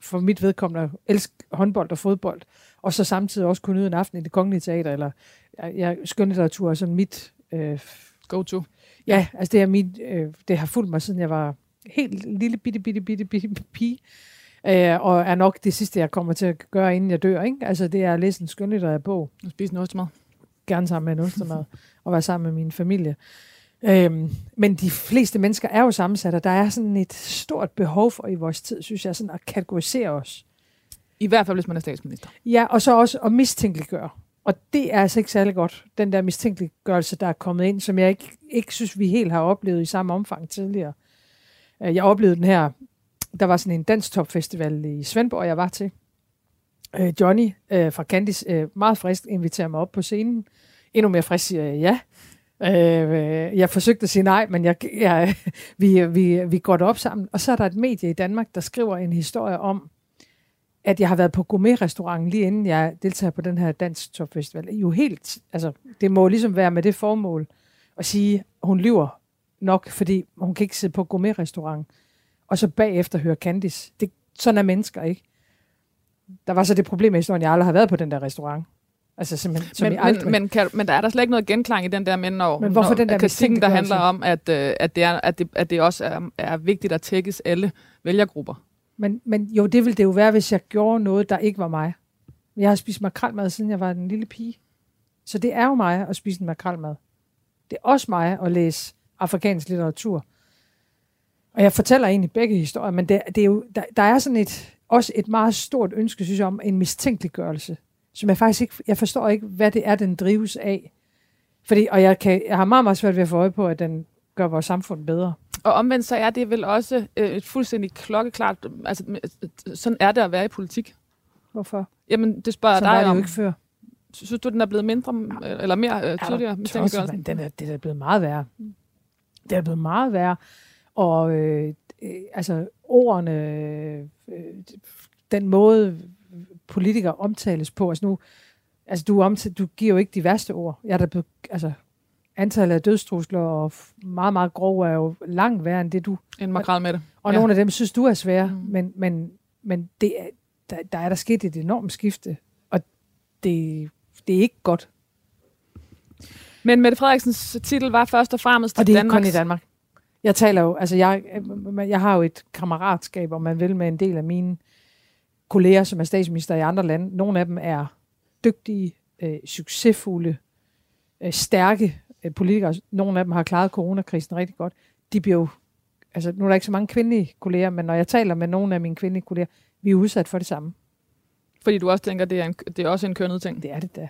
for mit vedkommende elske håndbold og fodbold, og så samtidig også kunne nyde en aften i det kongelige teater, eller jeg, jeg, skønlitteratur er sådan mit... Øh, Go-to. Ja, altså det, er mit, øh, det har fulgt mig, siden jeg var helt lille bitte, bitte, bitte, bitte pige. Øh, og er nok det sidste, jeg kommer til at gøre, inden jeg dør. Ikke? Altså det er at læse en skønlitterær bog. Og spise en ostemad. Gerne sammen med en ostemad. og være sammen med min familie. Øhm, men de fleste mennesker er jo sammensat, og der er sådan et stort behov for i vores tid, synes jeg, sådan at kategorisere os. I hvert fald, hvis man er statsminister. Ja, og så også at mistænkeliggøre. Og det er altså ikke særlig godt, den der mistænkeliggørelse, der er kommet ind, som jeg ikke, ikke synes, vi helt har oplevet i samme omfang tidligere. Øh, jeg oplevede den her, der var sådan en danstopfestival i Svendborg, jeg var til. Øh, Johnny øh, fra Candice meget frisk inviterer mig op på scenen. Endnu mere frisk siger jeg ja. Jeg forsøgte at sige nej, men jeg, jeg, vi, vi, vi går op sammen. Og så er der et medie i Danmark, der skriver en historie om, at jeg har været på gourmet-restauranten lige inden jeg deltager på den her dansk topfestival. Jo helt, altså, det må ligesom være med det formål at sige, at hun lyver nok, fordi hun kan ikke sidde på gourmet-restaurant, og så bagefter høre Candice. Det, sådan er mennesker, ikke? Der var så det problem med historien, jeg aldrig har været på den der restaurant. Altså simpelthen, som men, aldrig... men, men, kan, men der er der slet ikke noget genklang i den der, men når, men hvorfor når den der kritikken, der handler om, at, øh, at, det er, at, det, at det også er, er vigtigt at tækkes alle vælgergrupper. Men, men jo, det ville det jo være, hvis jeg gjorde noget, der ikke var mig. Jeg har spist makrelmad, siden jeg var en lille pige. Så det er jo mig at spise en makrelmad. Det er også mig at læse afrikansk litteratur. Og jeg fortæller egentlig begge historier, men det, det er jo, der, der er sådan et, også et meget stort ønske, synes jeg, om en mistænkeliggørelse, som jeg faktisk ikke, jeg forstår ikke, hvad det er, den drives af. Fordi, og jeg, kan, jeg har meget, meget svært ved at få øje på, at den gør vores samfund bedre. Og omvendt så er det vel også øh, et fuldstændig klokkeklart, altså sådan er det at være i politik. Hvorfor? Jamen, det spørger sådan dig det om. jo ikke før. Synes du, den er blevet mindre, øh, eller mere øh, tydeligere? Ja, den er, det er blevet meget værre. Det er blevet meget værre. Og øh, øh, altså ordene, øh, den måde politikere omtales på, altså nu, altså du, omtale, du giver jo ikke de værste ord. Jeg er der blevet, altså antallet af dødstrusler og meget, meget grove er jo langt værre end det, du... En makrel med det. Og ja. nogle af dem synes du er svære, mm. men, men, men det er, der, der er der sket et enormt skifte, og det, det er ikke godt. Men Mette Frederiksens titel var først og fremmest Og det er Danmarks... ikke kun i Danmark. Jeg taler jo, altså jeg, jeg har jo et kammeratskab, om man vil, med en del af mine kolleger, som er statsminister i andre lande. Nogle af dem er dygtige, øh, succesfulde, øh, stærke politikere. Nogle af dem har klaret coronakrisen rigtig godt. De bliver jo, altså nu er der ikke så mange kvindelige kolleger, men når jeg taler med nogle af mine kvindelige kolleger, vi er udsat for det samme. Fordi du også tænker, det er, en, det er også en kønnet ting? Det er det da.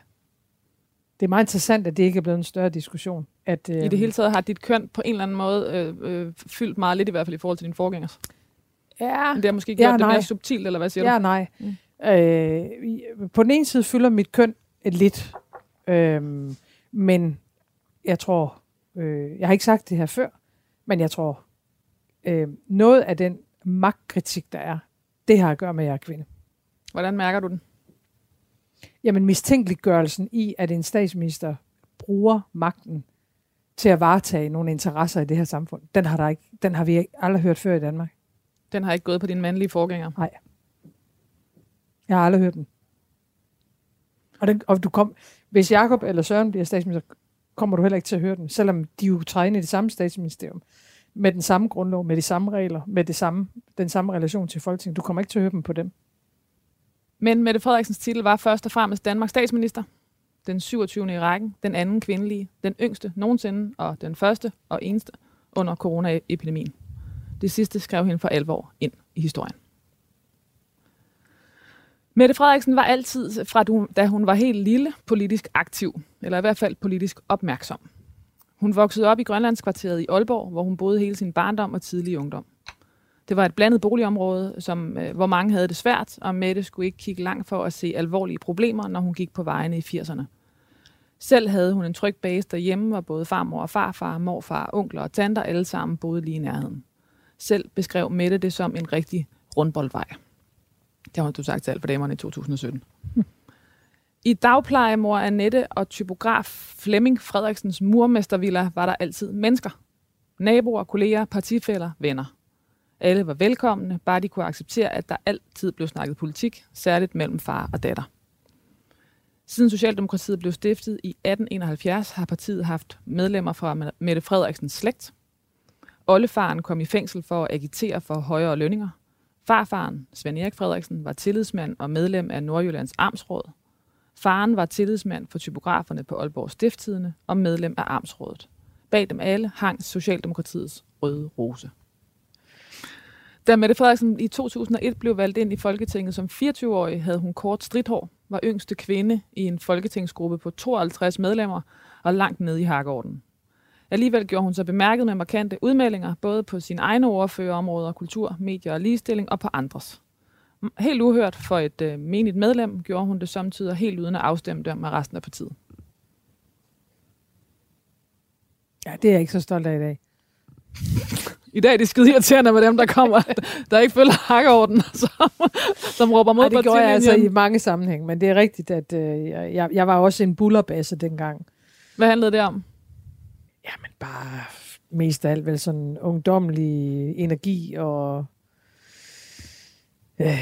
Det er meget interessant, at det ikke er blevet en større diskussion. At, øh, I det hele taget har dit køn på en eller anden måde øh, øh, fyldt meget lidt, i hvert fald i forhold til din forgængers. Ja. Men det har måske gjort ja, det mere subtilt, eller hvad siger ja, du? nej. Mm. Øh, på den ene side fylder mit køn lidt, øh, men jeg tror, øh, jeg har ikke sagt det her før, men jeg tror, øh, noget af den magtkritik, der er, det har at gøre med, at jeg er kvinde. Hvordan mærker du den? Jamen mistænkeliggørelsen i, at en statsminister bruger magten til at varetage nogle interesser i det her samfund, den har, der ikke, den har vi aldrig hørt før i Danmark. Den har ikke gået på dine mandlige forgængere? Nej. Jeg har aldrig hørt den. Og, den, og du kom, hvis Jakob eller Søren bliver statsminister, kommer du heller ikke til at høre den, selvom de jo træner i det samme statsministerium, med den samme grundlov, med de samme regler, med det samme, den samme relation til Folketinget. Du kommer ikke til at høre dem på dem. Men Mette Frederiksens titel var først og fremmest Danmarks statsminister. Den 27. i rækken, den anden kvindelige, den yngste nogensinde, og den første og eneste under coronaepidemien. Det sidste skrev hende for alvor ind i historien. Mette Frederiksen var altid, fra da hun var helt lille, politisk aktiv, eller i hvert fald politisk opmærksom. Hun voksede op i Grønlandskvarteret i Aalborg, hvor hun boede hele sin barndom og tidlige ungdom. Det var et blandet boligområde, som, øh, hvor mange havde det svært, og Mette skulle ikke kigge langt for at se alvorlige problemer, når hun gik på vejene i 80'erne. Selv havde hun en tryg base derhjemme, hvor både farmor og farfar, morfar, onkler og tanter alle sammen boede lige i nærheden. Selv beskrev Mette det som en rigtig rundboldvej. Det har du sagt til alt for damerne i 2017. I dagplejemor Annette og typograf Flemming Frederiksens murmestervilla var der altid mennesker. Naboer, kolleger, partifælder, venner. Alle var velkomne, bare de kunne acceptere, at der altid blev snakket politik, særligt mellem far og datter. Siden Socialdemokratiet blev stiftet i 1871, har partiet haft medlemmer fra Mette Frederiksens slægt. Oldefaren kom i fængsel for at agitere for højere lønninger. Farfaren, Svend Erik Frederiksen, var tillidsmand og medlem af Nordjyllands Amtsråd. Faren var tillidsmand for typograferne på Aalborg Stifttidene og medlem af Amtsrådet. Bag dem alle hang Socialdemokratiets røde rose. Da Mette Frederiksen i 2001 blev valgt ind i Folketinget som 24-årig, havde hun kort stridthår, var yngste kvinde i en folketingsgruppe på 52 medlemmer og langt nede i hakkeorden. Alligevel gjorde hun sig bemærket med markante udmeldinger, både på sine egne ordførerområder, kultur, medier og ligestilling, og på andres. Helt uhørt for et øh, menigt medlem gjorde hun det samtidig helt uden at afstemme det med resten af partiet. Ja, det er jeg ikke så stolt af i dag. I dag er det skide irriterende med dem, der kommer, der ikke følger hakkeorden, som, som råber mod Ej, det gjorde jeg altså i mange sammenhæng, men det er rigtigt, at øh, jeg, jeg var også en bullerbasse dengang. Hvad handlede det om? Jamen bare mest af alt vel sådan ungdomlig energi og øh,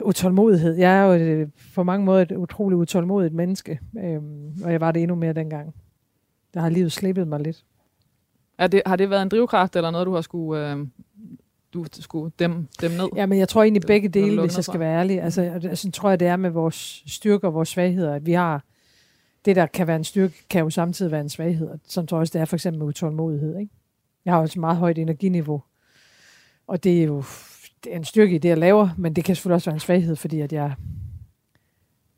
utålmodighed. Jeg er jo et, på mange måder et utroligt utålmodigt menneske, øh, og jeg var det endnu mere dengang. Der har livet slippet mig lidt. Er det, har det været en drivkraft, eller noget, du har skulle, øh, du skulle dem, dem ned? Ja, men jeg tror egentlig begge dele, hvis jeg skal være ærlig. Altså, altså, tror jeg, det er med vores styrker og vores svagheder, at vi har det, der kan være en styrke, kan jo samtidig være en svaghed. Som tror jeg også, det er for eksempel med utålmodighed. Ikke? Jeg har også meget højt energiniveau, og det er jo det er en styrke i det, jeg laver, men det kan selvfølgelig også være en svaghed, fordi at jeg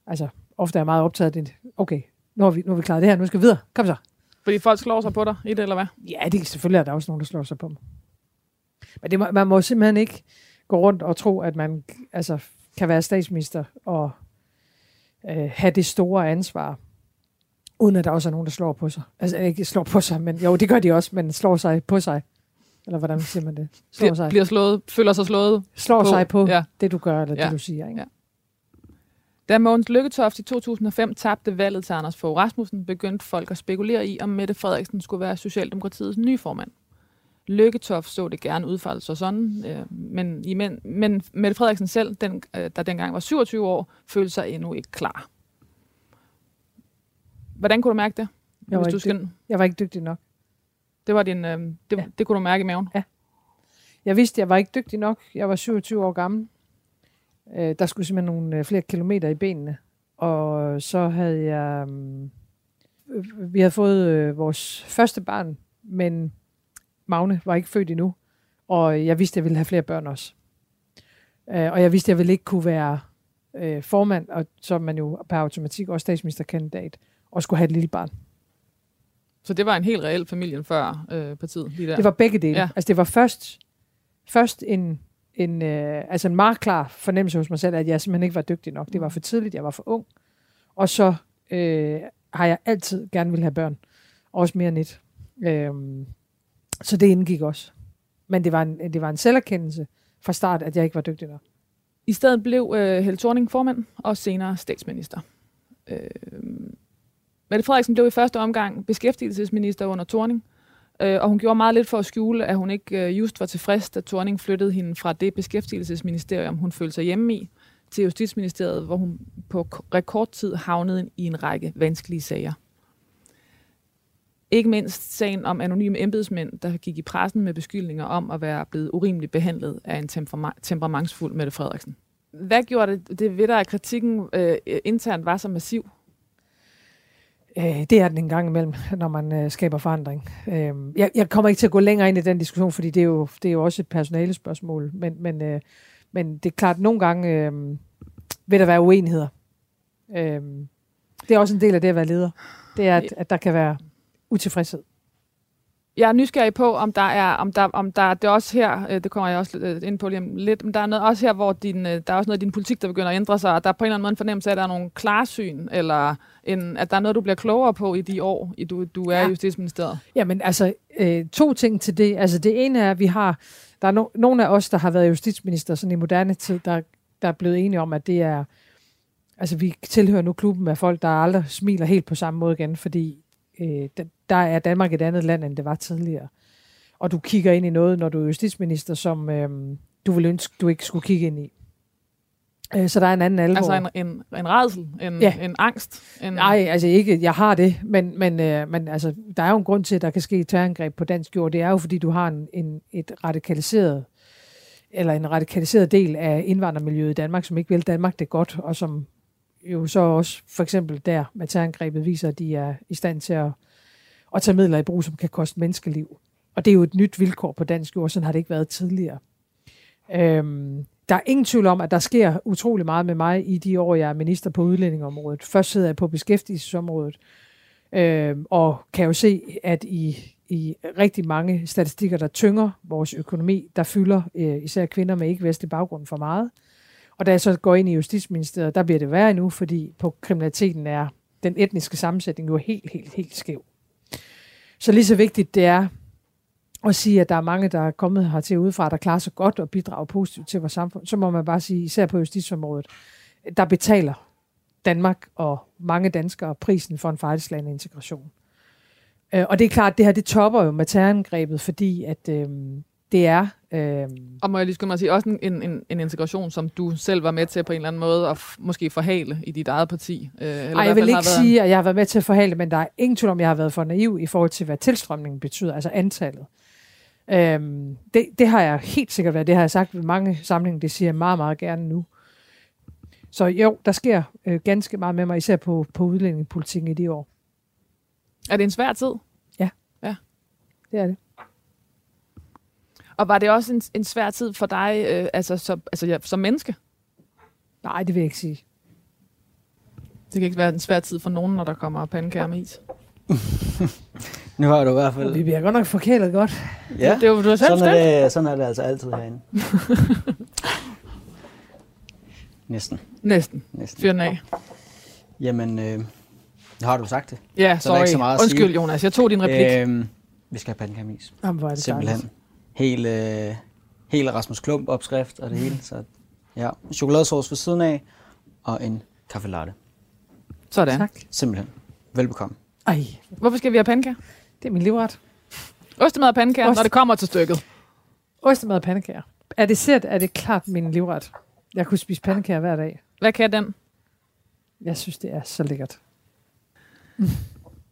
altså, ofte er meget optaget af det. Okay, nu har, vi, nu har vi klaret det her, nu skal vi videre. Kom så. Fordi folk slår sig på dig i det, eller hvad? Ja, det, selvfølgelig er der også nogen, der slår sig på mig. Men det man må simpelthen ikke gå rundt og tro, at man altså, kan være statsminister og øh, have det store ansvar, uden at der også er nogen, der slår på sig. Altså ikke slår på sig, men jo, det gør de også, men slår sig på sig. Eller hvordan siger man det? Slår bliver, sig. Bliver slået, føler sig slået Slår på. sig på ja. det, du gør, eller ja. det, du siger. Ikke? Ja. Da Mogens Lykketoft i 2005 tabte valget til Anders Fogh Rasmussen, begyndte folk at spekulere i, om Mette Frederiksen skulle være Socialdemokratiets nye formand. Lykketoft så det gerne udfalde sig sådan, øh, men, men, men Mette Frederiksen selv, den, øh, der dengang var 27 år, følte sig endnu ikke klar. Hvordan kunne du mærke det? Jeg var, hvis du skal... jeg var ikke dygtig nok. Det var din, øh, det, ja. det kunne du mærke i maven? Ja. Jeg vidste, jeg var ikke dygtig nok. Jeg var 27 år gammel. Øh, der skulle simpelthen nogle øh, flere kilometer i benene. Og så havde jeg... Øh, vi havde fået øh, vores første barn, men Magne var ikke født endnu. Og jeg vidste, jeg ville have flere børn også. Øh, og jeg vidste, jeg ville ikke kunne være øh, formand, og så man jo per automatik også statsministerkandidat, og skulle have et lille barn. Så det var en helt reel familien før øh, partiet? Lige der. Det var begge dele. Ja. Altså det var først, først en en, øh, altså en meget klar fornemmelse hos mig selv, at jeg simpelthen ikke var dygtig nok. Det var for tidligt, jeg var for ung. Og så øh, har jeg altid gerne vil have børn. Også mere end et. Øh, så det indgik også. Men det var, en, det var en selverkendelse fra start, at jeg ikke var dygtig nok. I stedet blev øh, Helle Thorning formand og senere statsminister. Øh, Mette Frederiksen blev i første omgang beskæftigelsesminister under Thorning, Øh, og hun gjorde meget lidt for at skjule, at hun ikke øh, just var tilfreds, da Thorning flyttede hende fra det beskæftigelsesministerium, hun følte sig hjemme i, til Justitsministeriet, hvor hun på rekordtid havnede i en række vanskelige sager. Ikke mindst sagen om anonyme embedsmænd, der gik i pressen med beskyldninger om at være blevet urimeligt behandlet af en temperamentsfuld Mette Frederiksen. Hvad gjorde det, det ved dig, at kritikken øh, internt var så massiv? Øh, det er den en gang imellem, når man øh, skaber forandring. Øh, jeg, jeg kommer ikke til at gå længere ind i den diskussion, fordi det er jo, det er jo også et personale spørgsmål. Men, men, øh, men det er klart, at nogle gange øh, vil der være uenigheder. Øh, det er også en del af det at være leder. Det er, at, at der kan være utilfredshed. Jeg er nysgerrig på, om der er, om der, om der, det er også her, øh, det kommer jeg også øh, ind på lige om lidt, men der er noget, også her, hvor din, øh, der er også noget af din politik, der begynder at ændre sig, og der er på en eller anden måde en fornemmelse af, at der er nogle klarsyn, eller en, at der er noget, du bliver klogere på i de år, i du, du er ja. i Justitsministeriet. Jamen altså, øh, to ting til det. Altså det ene er, at vi har, der er no, nogle af os, der har været justitsminister sådan i moderne tid, der, der er blevet enige om, at det er, altså vi tilhører nu klubben af folk, der aldrig smiler helt på samme måde igen, fordi øh, der er Danmark et andet land, end det var tidligere. og du kigger ind i noget, når du er justitsminister, som øh, du vil ønske, du ikke skulle kigge ind i. Øh, så der er en anden alvor. Altså en, en, en redsel, en, Ja. en angst. En, Nej, altså ikke, jeg har det, men, men, øh, men altså, der er jo en grund til, at der kan ske et terrorangreb på dansk jord. Det er jo, fordi du har en, en, et radikaliseret, eller en radikaliseret del af indvandrermiljøet i Danmark, som ikke vil Danmark det godt, og som jo så også for eksempel der med terrorangrebet viser, at de er i stand til at, at tage midler i brug, som kan koste menneskeliv. Og det er jo et nyt vilkår på dansk jord, sådan har det ikke været tidligere. Øhm, der er ingen tvivl om, at der sker utrolig meget med mig i de år, jeg er minister på udlændingområdet. Først sidder jeg på beskæftigelsesområdet, øh, og kan jo se, at i, i rigtig mange statistikker, der tynger vores økonomi, der fylder øh, især kvinder med ikke-vestlig baggrund for meget. Og da jeg så går ind i Justitsministeriet, der bliver det værre endnu, fordi på kriminaliteten er den etniske sammensætning jo helt, helt, helt skæv. Så lige så vigtigt det er at sige, at der er mange, der er kommet hertil udefra, der klarer sig godt og bidrager positivt til vores samfund, så må man bare sige, især på justitsområdet, der betaler Danmark og mange danskere prisen for en fejlslagende integration. Øh, og det er klart, at det her det topper jo med terrorangrebet, fordi at øh, det er... Øh, Og må jeg lige skynde mig sige, også en, en, en integration, som du selv var med til på en eller anden måde at måske forhale i dit eget parti. Øh, eller Ej, jeg vil ikke sige, at jeg har været med til at forhandle, men der er ingen tvivl om, jeg har været for naiv i forhold til, hvad tilstrømningen betyder, altså antallet. Øhm, det, det har jeg helt sikkert været. Det har jeg sagt ved mange samlinger. Det siger jeg meget, meget gerne nu. Så jo, der sker øh, ganske meget med mig, især på, på udlændingepolitikken i de år. Er det en svær tid? Det er det. Og var det også en, en svær tid for dig, øh, altså, så, altså ja, som menneske? Nej, det vil jeg ikke sige. Det kan ikke være en svær tid for nogen, når der kommer pandekager med is. Nu har du i hvert Og vi fald... bliver godt nok forkælet godt. Ja, Det er jo du har selv sådan stemt. er, det, sådan er det altså altid herinde. Næsten. Næsten. Næsten. Fyr den af. Jamen, øh, har du sagt det. Ja, Så er sorry. ikke så meget at Undskyld, sige. Jonas. Jeg tog din replik. Øhm, vi skal have pandekamis. Jamen, hvor er det Simpelthen. dejligt. Helt, øh, helt Rasmus Klump opskrift og det hele. Så ja, chokoladesauce ved siden af og en kaffe latte. Sådan. Tak. Simpelthen. Velbekomme. Ej, Hvorfor skal vi have pandekager? det er min livret. Ostemad og pandekager, Ost. når det kommer til stykket. Ostemad og pandekager. Er det sæt, er det klart min livret. Jeg kunne spise pandekager hver dag. Hvad kan den? Jeg synes, det er så lækkert.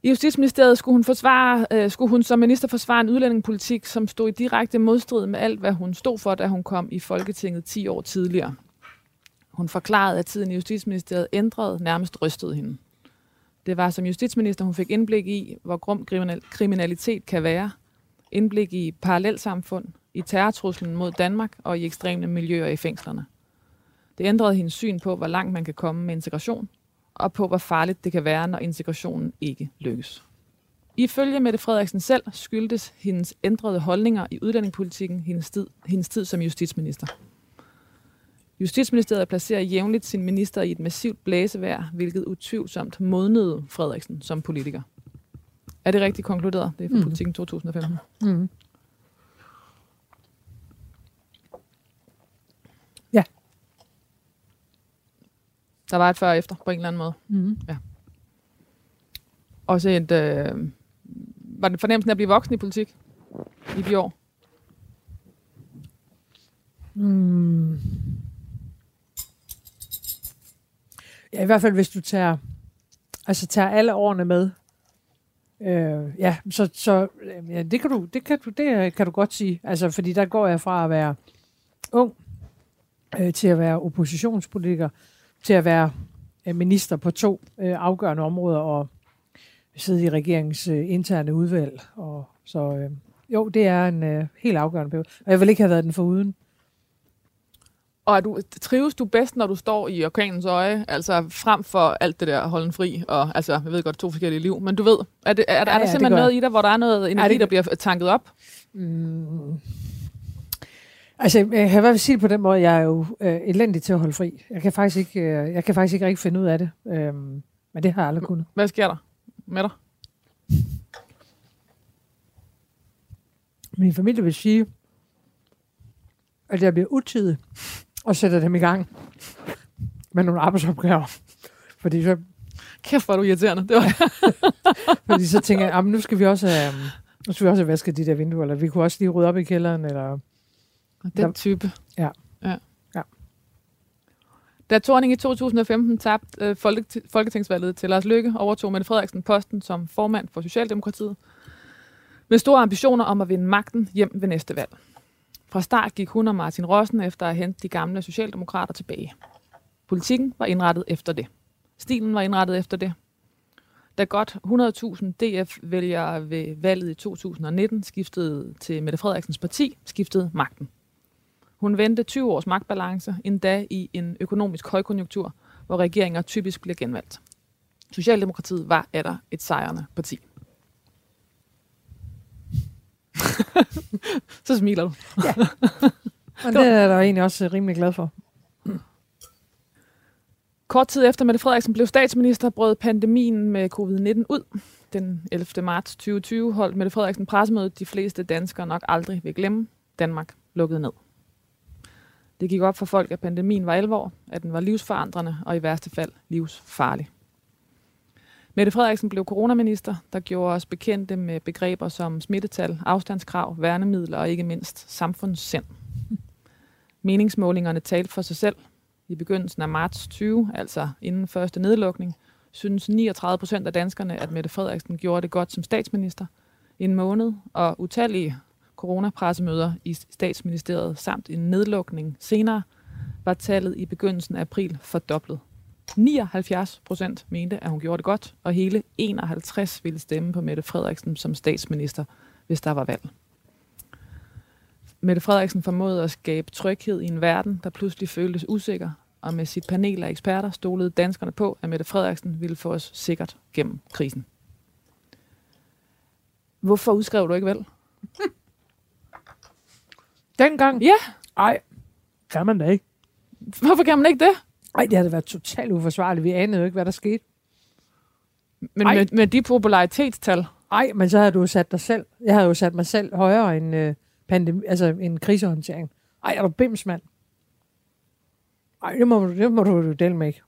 I Justitsministeriet skulle hun, forsvare, øh, skulle hun som minister forsvare en udlændingepolitik, som stod i direkte modstrid med alt, hvad hun stod for, da hun kom i Folketinget 10 år tidligere. Hun forklarede, at tiden i Justitsministeriet ændrede, nærmest rystede hende. Det var som justitsminister, hun fik indblik i, hvor grum kriminalitet kan være. Indblik i parallelsamfund, i terrortruslen mod Danmark og i ekstreme miljøer i fængslerne. Det ændrede hendes syn på, hvor langt man kan komme med integration, og på, hvor farligt det kan være, når integrationen ikke lykkes. Ifølge Mette Frederiksen selv skyldtes hendes ændrede holdninger i udlændingepolitikken hendes tid, hendes tid som justitsminister. Justitsministeriet placerer jævnligt sin minister i et massivt blæsevejr, hvilket utvivlsomt modnede Frederiksen som politiker. Er det rigtigt konkluderet? Det er fra mm. politikken 2015. Mm. Der var et før og efter på en eller anden måde. Mm. Også et... Øh, var det fornemmelsen af at blive voksen i politik i de år? Mm. Ja, i hvert fald hvis du tager, altså tager alle årene med. Øh, ja, så, så øh, ja, det kan du, det kan du, det kan du godt sige. Altså, fordi der går jeg fra at være ung øh, til at være oppositionspolitiker, til at være øh, minister på to øh, afgørende områder og sidde i regeringens øh, interne udvalg. Og så jo, det er en helt afgørende periode. Og jeg vil ikke have været den foruden. Og er du, trives du bedst, når du står i orkanens øje, altså frem for alt det der holden fri, og altså, jeg ved godt, to forskellige liv, men du ved, er, det, er, er, er Ja, der ja, det simpelthen gør noget i dig, hvor der er noget energi, det- der bliver tanket op? Mm. Altså, jeg kan i hvert fald sige det på den måde, jeg er jo øh, elendig til at holde fri. Jeg kan faktisk ikke, øh, jeg kan faktisk ikke rigtig finde ud af det. Øhm, men det har jeg aldrig kunnet. Hvad sker der med dig? Min familie vil sige, at jeg bliver utidig og sætter dem i gang med nogle arbejdsopgaver. Fordi så, Kæft, hvor er du irriterende. Det var, fordi så tænker jeg, "Ah, men nu skal vi også have, Nu skal vi også have vasket de der vinduer, eller vi kunne også lige rydde op i kælderen, eller... Den Der- type. Ja. ja. Ja. Da Thorning i 2015 tabte øh, folket- folketingsvalget til Lars Løkke, overtog Mette Frederiksen posten som formand for Socialdemokratiet, med store ambitioner om at vinde magten hjem ved næste valg. Fra start gik hun og Martin Rossen efter at hente de gamle socialdemokrater tilbage. Politikken var indrettet efter det. Stilen var indrettet efter det. Da godt 100.000 DF-vælgere ved valget i 2019 skiftede til Mette Frederiksens parti, skiftede magten. Hun vendte 20 års magtbalance, endda i en økonomisk højkonjunktur, hvor regeringer typisk bliver genvalgt. Socialdemokratiet var etter et sejrende parti. Så smiler du. Og det er da egentlig også øh, rimelig glad for. Kort tid efter Mette Frederiksen blev statsminister, brød pandemien med covid-19 ud. Den 11. marts 2020 holdt Mette Frederiksen pressemøde, de fleste danskere nok aldrig vil glemme. Danmark lukkede ned. Det gik op for folk, at pandemien var alvor, at den var livsforandrende og i værste fald livsfarlig. Mette Frederiksen blev coronaminister, der gjorde os bekendte med begreber som smittetal, afstandskrav, værnemidler og ikke mindst samfundssind. Meningsmålingerne talte for sig selv. I begyndelsen af marts 20, altså inden første nedlukning, synes 39 procent af danskerne, at Mette Frederiksen gjorde det godt som statsminister. En måned og utallige coronapressemøder i statsministeriet samt en nedlukning senere, var tallet i begyndelsen af april fordoblet. 79 procent mente, at hun gjorde det godt, og hele 51 ville stemme på Mette Frederiksen som statsminister, hvis der var valg. Mette Frederiksen formåede at skabe tryghed i en verden, der pludselig føltes usikker, og med sit panel af eksperter stolede danskerne på, at Mette Frederiksen ville få os sikkert gennem krisen. Hvorfor udskrev du ikke valg? Dengang? Ja, Ej, kan man da ikke. hvorfor kan man ikke det? Ej, det havde været totalt uforsvarligt. Vi anede jo ikke, hvad der skete. Men Ej. med, med de popularitetstal, Ej, men så havde du sat dig selv. Jeg havde jo sat mig selv højere end, øh, pandemi, altså en krisehåndtering. Ej, er du bims, mand? Ej, det må, du- det må du jo dele med ikke.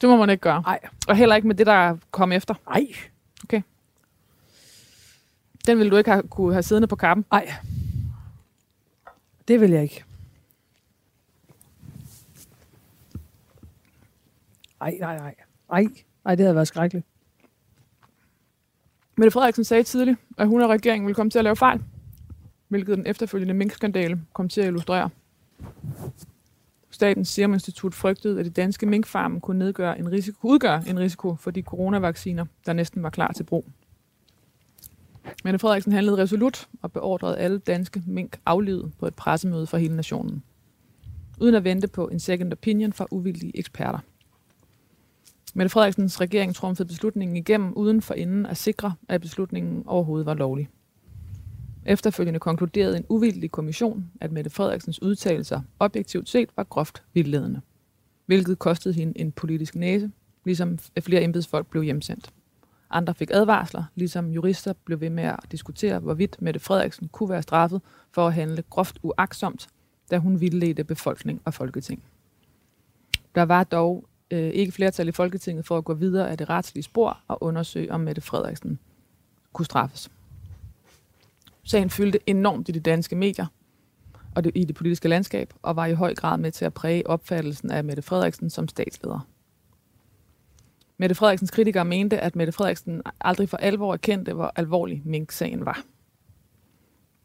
det må man ikke gøre. Ej, Og heller ikke med det, der kom efter. ej, Den ville du ikke have, kunne have siddende på kappen. ej. Det vil jeg ikke. Ej, nej, nej. Ej, ej, det havde været skrækkeligt. Mette Frederiksen sagde tidligt, at hun og regeringen ville komme til at lave fejl, hvilket den efterfølgende minkskandale kom til at illustrere. Statens Serum Institut frygtede, at de danske minkfarme kunne nedgøre en risiko, udgøre en risiko for de coronavacciner, der næsten var klar til brug. Mette Frederiksen handlede resolut og beordrede alle danske mink aflivet på et pressemøde for hele nationen. Uden at vente på en second opinion fra uvildige eksperter. Mette Frederiksens regering trumfede beslutningen igennem uden for inden at sikre, at beslutningen overhovedet var lovlig. Efterfølgende konkluderede en uvildig kommission, at Mette Frederiksens udtalelser objektivt set var groft vildledende, hvilket kostede hende en politisk næse, ligesom flere embedsfolk blev hjemsendt. Andre fik advarsler, ligesom jurister blev ved med at diskutere, hvorvidt Mette Frederiksen kunne være straffet for at handle groft uaksomt, da hun vildledte befolkning og folketing. Der var dog øh, ikke flertal i Folketinget for at gå videre af det retslige spor og undersøge, om Mette Frederiksen kunne straffes. Sagen fyldte enormt i de danske medier og det, i det politiske landskab, og var i høj grad med til at præge opfattelsen af Mette Frederiksen som statsleder. Mette Frederiksens kritikere mente, at Mette Frederiksen aldrig for alvor erkendte, hvor alvorlig Mink-sagen var.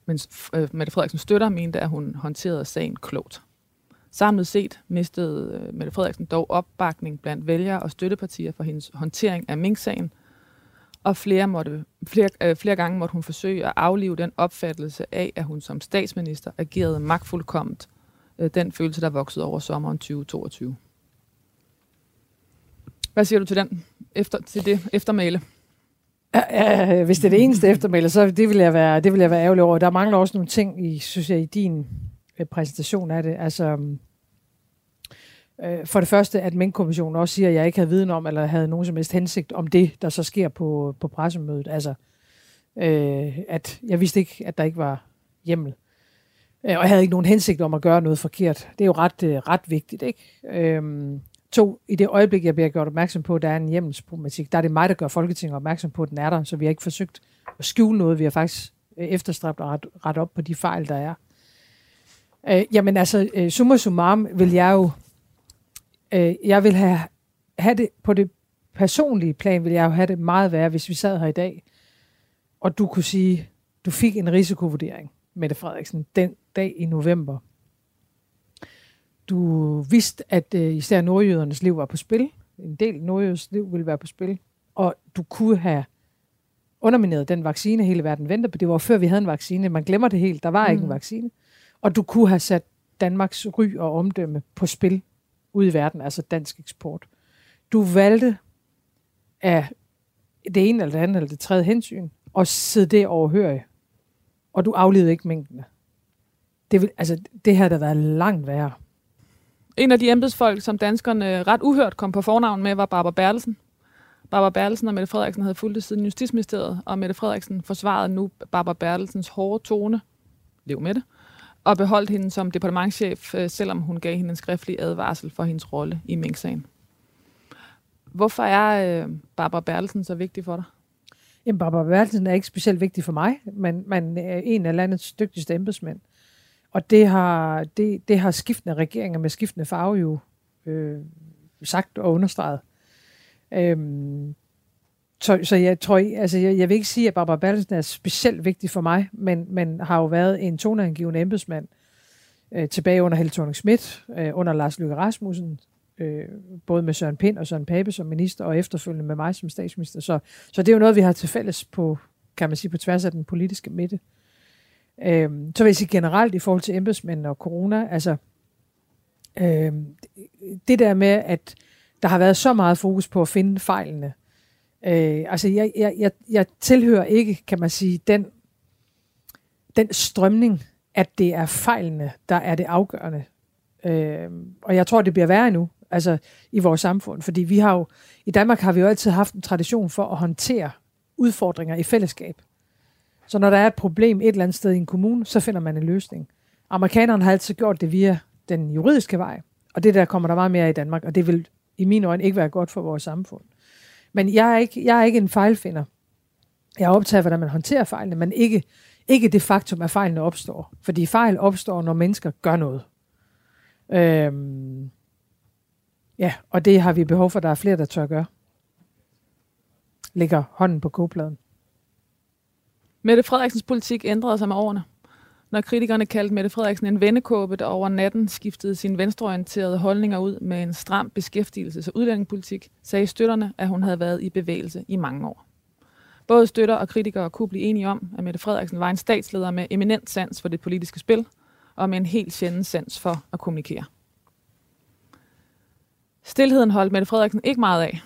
Mens øh, Mette Frederiksen støtter mente, at hun håndterede sagen klogt. Samlet set mistede øh, Mette Frederiksen dog opbakning blandt vælgere og støttepartier for hendes håndtering af Mink-sagen, og flere, måtte, flere, øh, flere gange måtte hun forsøge at aflive den opfattelse af, at hun som statsminister agerede magtfuldkommet, øh, den følelse, der voksede over sommeren 2022. Hvad siger du til den? Efter, til det eftermæle? Ja, hvis det er det eneste eftermæle, så det vil jeg være, det vil jeg være ærgerlig over. Der mangler også nogle ting i, synes jeg, i din øh, præsentation af det. Altså, øh, for det første, at Mink-kommissionen også siger, at jeg ikke havde viden om, eller havde nogen som helst hensigt om det, der så sker på, på pressemødet. Altså, øh, at jeg vidste ikke, at der ikke var hjemmel. Øh, og jeg havde ikke nogen hensigt om at gøre noget forkert. Det er jo ret, øh, ret vigtigt, ikke? Øhm, To, i det øjeblik, jeg bliver gjort opmærksom på, at der er en hjemmelsproblematik, der er det mig, der gør Folketinget opmærksom på, at den er der, så vi har ikke forsøgt at skjule noget. Vi har faktisk øh, efterstræbt at rette ret op på de fejl, der er. Øh, jamen altså, øh, summa summarum vil jeg jo, øh, jeg vil have, have det på det personlige plan, vil jeg jo have det meget værre, hvis vi sad her i dag, og du kunne sige, du fik en risikovurdering, Mette Frederiksen, den dag i november. Du vidste, at øh, især nordjydernes liv var på spil. En del nordjyders liv ville være på spil. Og du kunne have undermineret den vaccine, hele verden ventede på. Det var før, vi havde en vaccine. Man glemmer det helt. Der var mm. ikke en vaccine. Og du kunne have sat Danmarks ry og omdømme på spil ude i verden, altså dansk eksport. Du valgte af det ene eller det andet eller det tredje hensyn, og sidde det overhørige. Og du aflevede ikke mængdene. Det, vil, altså, det havde da været langt værre. En af de embedsfolk, som danskerne ret uhørt kom på fornavn med, var Barbara Bertelsen. Barbara Bertelsen og Mette Frederiksen havde fulgt det siden Justitsministeriet, og Mette Frederiksen forsvarede nu Barbara Bertelsens hårde tone, lev med det, og beholdt hende som departementchef, øh, selvom hun gav hende en skriftlig advarsel for hendes rolle i Mink-sagen. Hvorfor er øh, Barbara Bertelsen så vigtig for dig? Jamen, Barbara Bertelsen er ikke specielt vigtig for mig, men, men er en af landets dygtigste embedsmænd. Og det har, det, det har skiftende regeringer med skiftende farve jo øh, sagt og understreget. Øhm, så, så jeg tror, altså jeg, jeg vil ikke sige, at Barbara Bertelsen er specielt vigtig for mig, men, men har jo været en toneangivende embedsmand øh, tilbage under Helle thorning Schmidt, øh, under Lars Løkke Rasmussen, øh, både med Søren Pind og Søren Pape som minister, og efterfølgende med mig som statsminister. Så, så det er jo noget, vi har til fælles på, kan man sige, på tværs af den politiske midte. Øh, så vil jeg sige generelt i forhold til embedsmænd og corona, altså øh, det der med, at der har været så meget fokus på at finde fejlene. Øh, altså jeg, jeg, jeg, jeg tilhører ikke, kan man sige, den, den strømning, at det er fejlene, der er det afgørende. Øh, og jeg tror, det bliver værre nu, altså i vores samfund, fordi vi har jo, i Danmark har vi jo altid haft en tradition for at håndtere udfordringer i fællesskab. Så når der er et problem et eller andet sted i en kommune, så finder man en løsning. Amerikanerne har altid gjort det via den juridiske vej, og det der kommer der meget mere i Danmark, og det vil i mine øjne ikke være godt for vores samfund. Men jeg er ikke, jeg er ikke en fejlfinder. Jeg er hvordan man håndterer fejlene, men ikke, ikke det faktum, at fejlene opstår. Fordi fejl opstår, når mennesker gør noget. Øhm, ja, og det har vi behov for, at der er flere, der tør gøre. Lægger hånden på kogepladen. Mette Frederiksens politik ændrede sig med årene. Når kritikerne kaldte Mette Frederiksen en vendekåbe, der over natten skiftede sine venstreorienterede holdninger ud med en stram beskæftigelses- og udlændingepolitik, sagde støtterne, at hun havde været i bevægelse i mange år. Både støtter og kritikere kunne blive enige om, at Mette Frederiksen var en statsleder med eminent sans for det politiske spil, og med en helt sjælden sans for at kommunikere. Stilheden holdt Mette Frederiksen ikke meget af.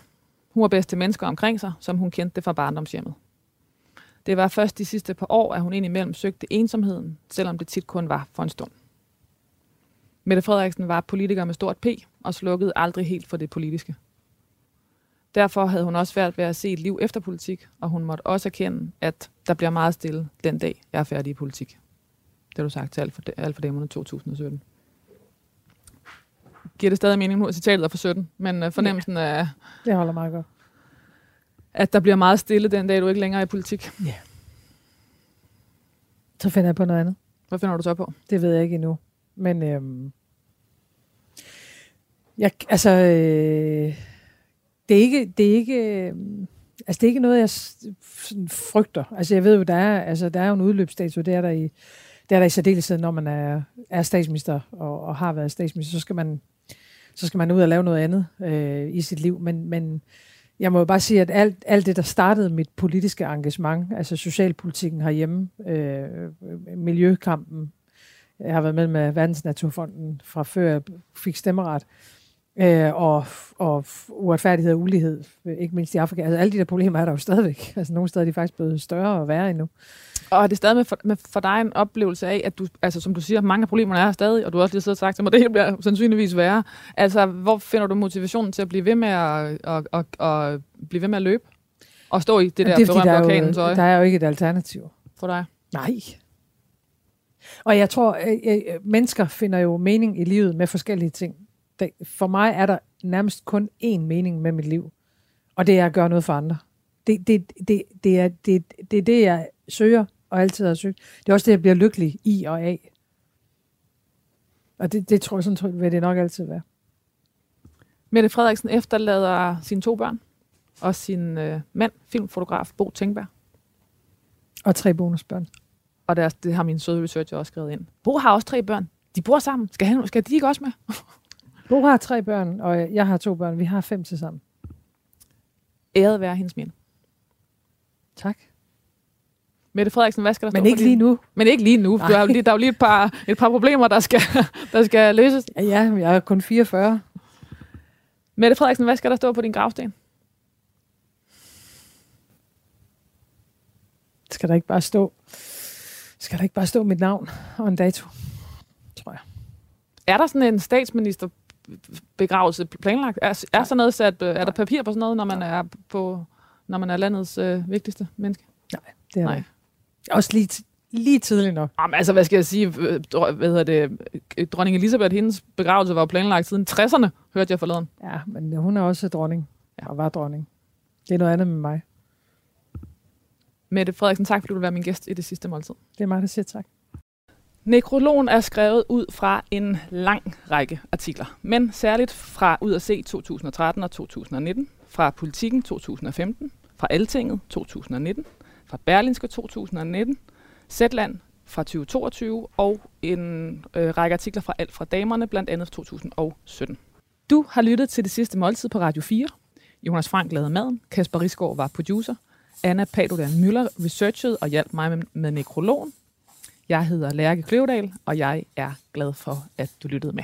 Hun var bedste mennesker omkring sig, som hun kendte det fra barndomshjemmet. Det var først de sidste par år, at hun indimellem søgte ensomheden, selvom det tit kun var for en stund. Mette Frederiksen var politiker med stort P og slukkede aldrig helt for det politiske. Derfor havde hun også svært ved at se et liv efter politik, og hun måtte også erkende, at der bliver meget stille den dag, jeg er færdig i politik. Det har du sagt til alt for, alt for Damerne 2017. Giver det stadig mening nu, at citatet er for 17, men øh, fornemmelsen ja, af... Det holder meget godt at der bliver meget stille den dag, du ikke længere er i politik. Ja. Så finder jeg på noget andet. Hvad finder du så på? Det ved jeg ikke endnu. Men øhm, jeg, altså, øh, det er ikke, det er ikke, øh, altså det er ikke noget, jeg sådan frygter. Altså jeg ved jo, der er, altså, der er jo en udløbsdato, det er der i, det er der i særdeleshed, når man er, er statsminister og, og har været statsminister, så skal man, så skal man ud og lave noget andet øh, i sit liv. Men, men jeg må jo bare sige, at alt, alt det, der startede mit politiske engagement, altså socialpolitikken herhjemme, øh, miljøkampen, jeg har været med med Verdensnaturfonden fra før jeg fik stemmeret, øh, og, og uretfærdighed og ulighed, ikke mindst i Afrika. Altså alle de der problemer er der jo stadigvæk. Altså nogle steder er de faktisk blevet større og værre endnu. Og er det stadig med for, med for dig en oplevelse af, at du, altså som du siger, mange af problemerne er stadig, og du har også lige siddet og sagt, at det bliver sandsynligvis værre. Altså, hvor finder du motivationen til at blive ved med at, at, at, at, blive ved med at løbe? Og stå i det der det berømte orkanens øje? Der er jo ikke et alternativ. For dig? Nej. Og jeg tror, at øh, øh, mennesker finder jo mening i livet med forskellige ting. For mig er der nærmest kun én mening med mit liv, og det er at gøre noget for andre. Det, det, det, det, er, det, det er det, jeg søger og altid har søgt. Det er også det, jeg bliver lykkelig i og af. Og det, det tror jeg sådan, tror, vil det nok altid være. Mette Frederiksen efterlader sine to børn og sin øh, mand, filmfotograf Bo Tingberg. Og tre bonusbørn. Og deres, det har min søde researcher også skrevet ind. Bo har også tre børn. De bor sammen. Skal, han, skal de ikke også med? Bo har tre børn, og jeg har to børn. Vi har fem til sammen. Æret være hendes minde. Tak. Mette Frederiksen, hvad skal der Men ikke lige nu. Men ikke lige nu. Der er, jo lige, der er jo lige et par, et par problemer, der skal, der skal løses. Ja, ja, jeg er kun 44. Mette Frederiksen, hvad skal der stå på din gravsten? Skal der ikke bare stå, skal der ikke bare stå mit navn og en dato, tror jeg. Er der sådan en statsminister begravelse planlagt? Er, er sådan noget sat, øh, er der papir på sådan noget, når man er på når man er landets øh, vigtigste menneske? Det er Nej. Nej. Også lige, lige tidligt nok. Jamen, altså, hvad skal jeg sige? Øh, Hvad hedder det? Øh, Dronning Elisabeth, hendes begravelse var planlagt siden 60'erne, hørte jeg forleden. Ja, men hun er også dronning. Ja. Og var dronning. Det er noget andet med mig. Mette Frederiksen, tak fordi du vil være min gæst i det sidste måltid. Det er mig, der siger tak. Nekrologen er skrevet ud fra en lang række artikler, men særligt fra Ud at se 2013 og 2019, fra Politiken 2015, fra Altinget 2019, fra Berlinske 2019, Zetland fra 2022 og en øh, række artikler fra alt fra damerne, blandt andet fra 2017. Du har lyttet til det sidste måltid på Radio 4. Jonas Frank lavede maden, Kasper Risgaard var producer, Anna Padudan Møller researchede og hjalp mig med, med nekrologen. Jeg hedder Lærke Kløvedal, og jeg er glad for, at du lyttede med.